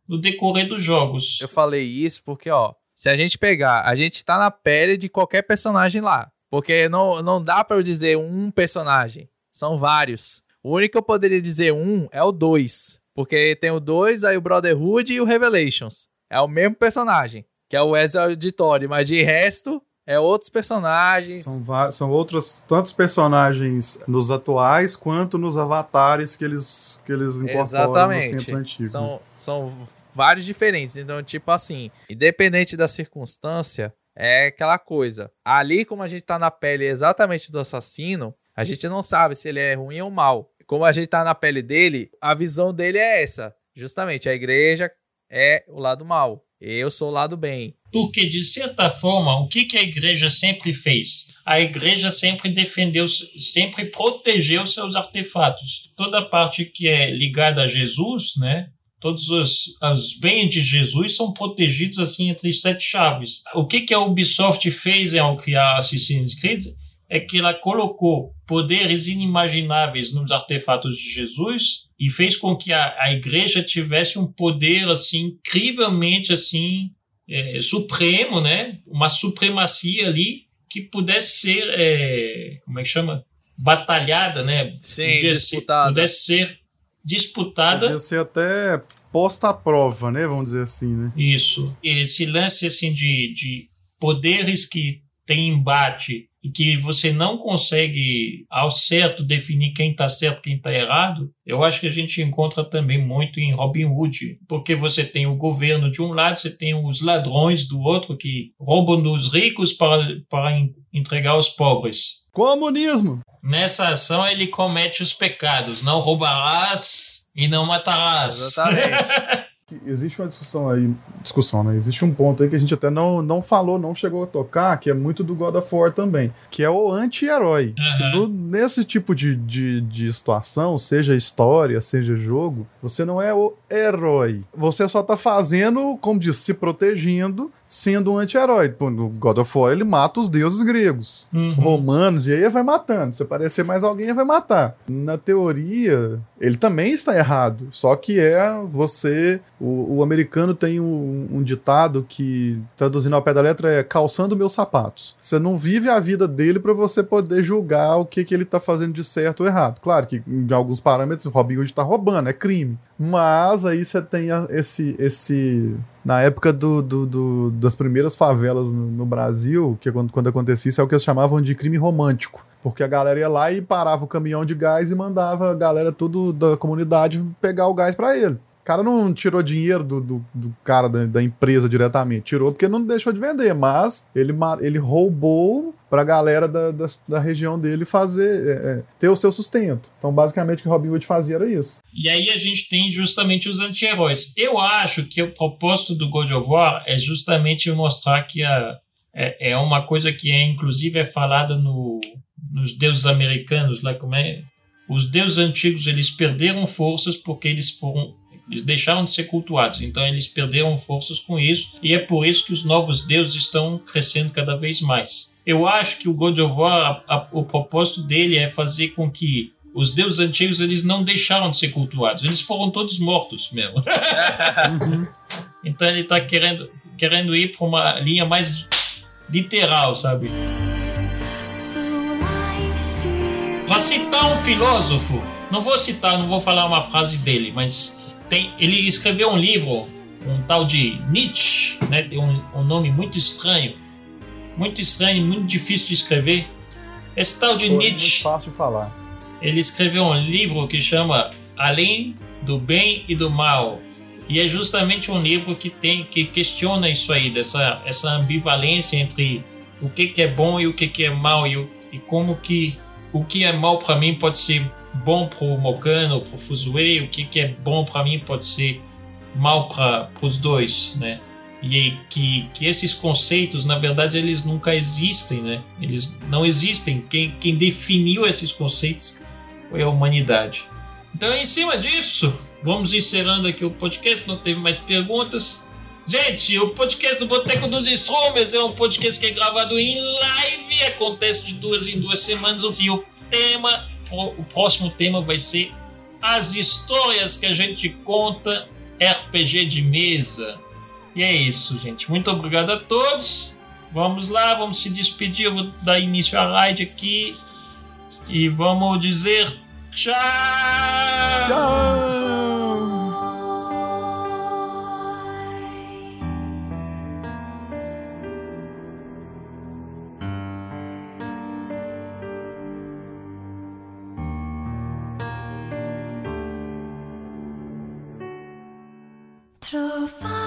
Speaker 1: no decorrer dos jogos.
Speaker 2: Eu falei isso porque, ó, se a gente pegar, a gente tá na pele de qualquer personagem lá. Porque não, não dá pra eu dizer um personagem. São vários. O único que eu poderia dizer um é o 2. Porque tem o 2, aí o Brotherhood e o Revelations. É o mesmo personagem, que é o Ezio Auditore, mas de resto é outros personagens.
Speaker 3: São, são outros tantos personagens nos atuais quanto nos avatares que eles, que eles incorporam no
Speaker 2: Exatamente.
Speaker 3: centro antigo.
Speaker 2: São, são vários diferentes. Então, tipo assim, independente da circunstância, é aquela coisa. Ali, como a gente tá na pele exatamente do assassino, a gente não sabe se ele é ruim ou mal. Como a gente tá na pele dele, a visão dele é essa. Justamente, a igreja é o lado mal. Eu sou o lado bem.
Speaker 1: Porque, de certa forma, o que, que a igreja sempre fez? A igreja sempre defendeu, sempre protegeu seus artefatos. Toda parte que é ligada a Jesus, né? Todos os, os bens de Jesus são protegidos assim entre sete chaves. O que, que a Ubisoft fez ao criar Assassin's Creed é que ela colocou poderes inimagináveis nos artefatos de Jesus e fez com que a, a igreja tivesse um poder assim incrivelmente assim é, supremo, né? Uma supremacia ali que pudesse ser, é, como é que chama? Batalhada, né?
Speaker 2: Sim, disputada.
Speaker 1: Pudesse ser disputada.
Speaker 3: Podia ser até posta à prova, né? Vamos dizer assim, né?
Speaker 1: Isso. Esse lance assim de, de poderes que tem embate e que você não consegue ao certo definir quem está certo quem está errado, eu acho que a gente encontra também muito em Robin Hood, porque você tem o governo de um lado, você tem os ladrões do outro que roubam dos ricos para, para entregar aos pobres.
Speaker 3: Comunismo!
Speaker 1: Nessa ação ele comete os pecados, não roubarás e não matarás.
Speaker 2: Exatamente.
Speaker 3: Existe uma discussão aí, discussão, né? Existe um ponto aí que a gente até não, não falou, não chegou a tocar, que é muito do God of War também, que é o anti-herói.
Speaker 1: Uhum.
Speaker 3: Nesse tipo de, de, de situação, seja história, seja jogo, você não é o herói. Você só tá fazendo, como diz, se protegendo, sendo um anti-herói. No God of War ele mata os deuses gregos,
Speaker 1: Uhum.
Speaker 3: romanos, e aí vai matando. Se aparecer mais alguém, ele vai matar. Na teoria, ele também está errado. Só que é você. O, o americano tem um, um ditado que, traduzindo ao pé da letra, é calçando meus sapatos. Você não vive a vida dele para você poder julgar o que, que ele tá fazendo de certo ou errado. Claro que, em alguns parâmetros, o Robin Hood tá roubando, é crime. Mas aí você tem esse. esse na época do, do- do- das primeiras favelas no, no Brasil, que é quando, quando acontecia isso, é o que eles chamavam de crime romântico. Porque a galera ia lá e parava o caminhão de gás e mandava a galera tudo da comunidade pegar o gás pra ele. O cara não tirou dinheiro do, do, do cara da, da empresa diretamente. Tirou porque não deixou de vender, mas ele, ele roubou pra galera da, da, da região dele fazer é, é, ter o seu sustento. Então, basicamente, o que Robin Hood fazia era isso.
Speaker 1: E aí a gente tem justamente os anti-heróis. Eu acho que o propósito do God of War é justamente mostrar que a, é, é uma coisa que é inclusive é falada no, nos deuses americanos, lá como é. Os deuses antigos eles perderam forças porque eles foram eles deixaram de ser cultuados, então eles perderam forças com isso, e é por isso que os novos deuses estão crescendo cada vez mais. Eu acho que o God of War, a- a- o propósito dele é fazer com que os deuses antigos eles não deixaram de ser cultuados, eles foram todos mortos mesmo. então ele está querendo, querendo ir para uma linha mais literal, sabe? Vou citar um filósofo, não vou citar, não vou falar uma frase dele, mas tem, ele escreveu um livro, um tal de Nietzsche, né? Tem um, um nome muito estranho, muito estranho, muito difícil de escrever. Esse tal de
Speaker 3: Foi muito
Speaker 1: Nietzsche,
Speaker 3: fácil de falar.
Speaker 1: ele escreveu um livro que chama Além do Bem e do Mal. E é justamente um livro que tem que questiona isso aí, dessa essa ambivalência entre o que, que é bom e o que, que é mal e, o- e como que o que é mal para mim pode ser bom para o Mocano, para o Fuzue, o que, que é bom para mim pode ser mal para os dois, né? E que, que esses conceitos, na verdade, eles nunca existem, né? Eles não existem. Quem, quem definiu esses conceitos foi a humanidade. Então, em cima disso, vamos encerrando aqui o podcast. Não teve mais perguntas. Gente, o podcast do Boteco dos Stromers é um podcast que é gravado em live. Acontece de duas em duas semanas. O tema, o próximo tema vai ser as histórias que a gente conta RPG de mesa. E é isso, gente. Muito obrigado a todos. Vamos lá, vamos se despedir. Eu vou dar início à raid aqui. E vamos dizer tchau!
Speaker 3: Tchau!
Speaker 4: of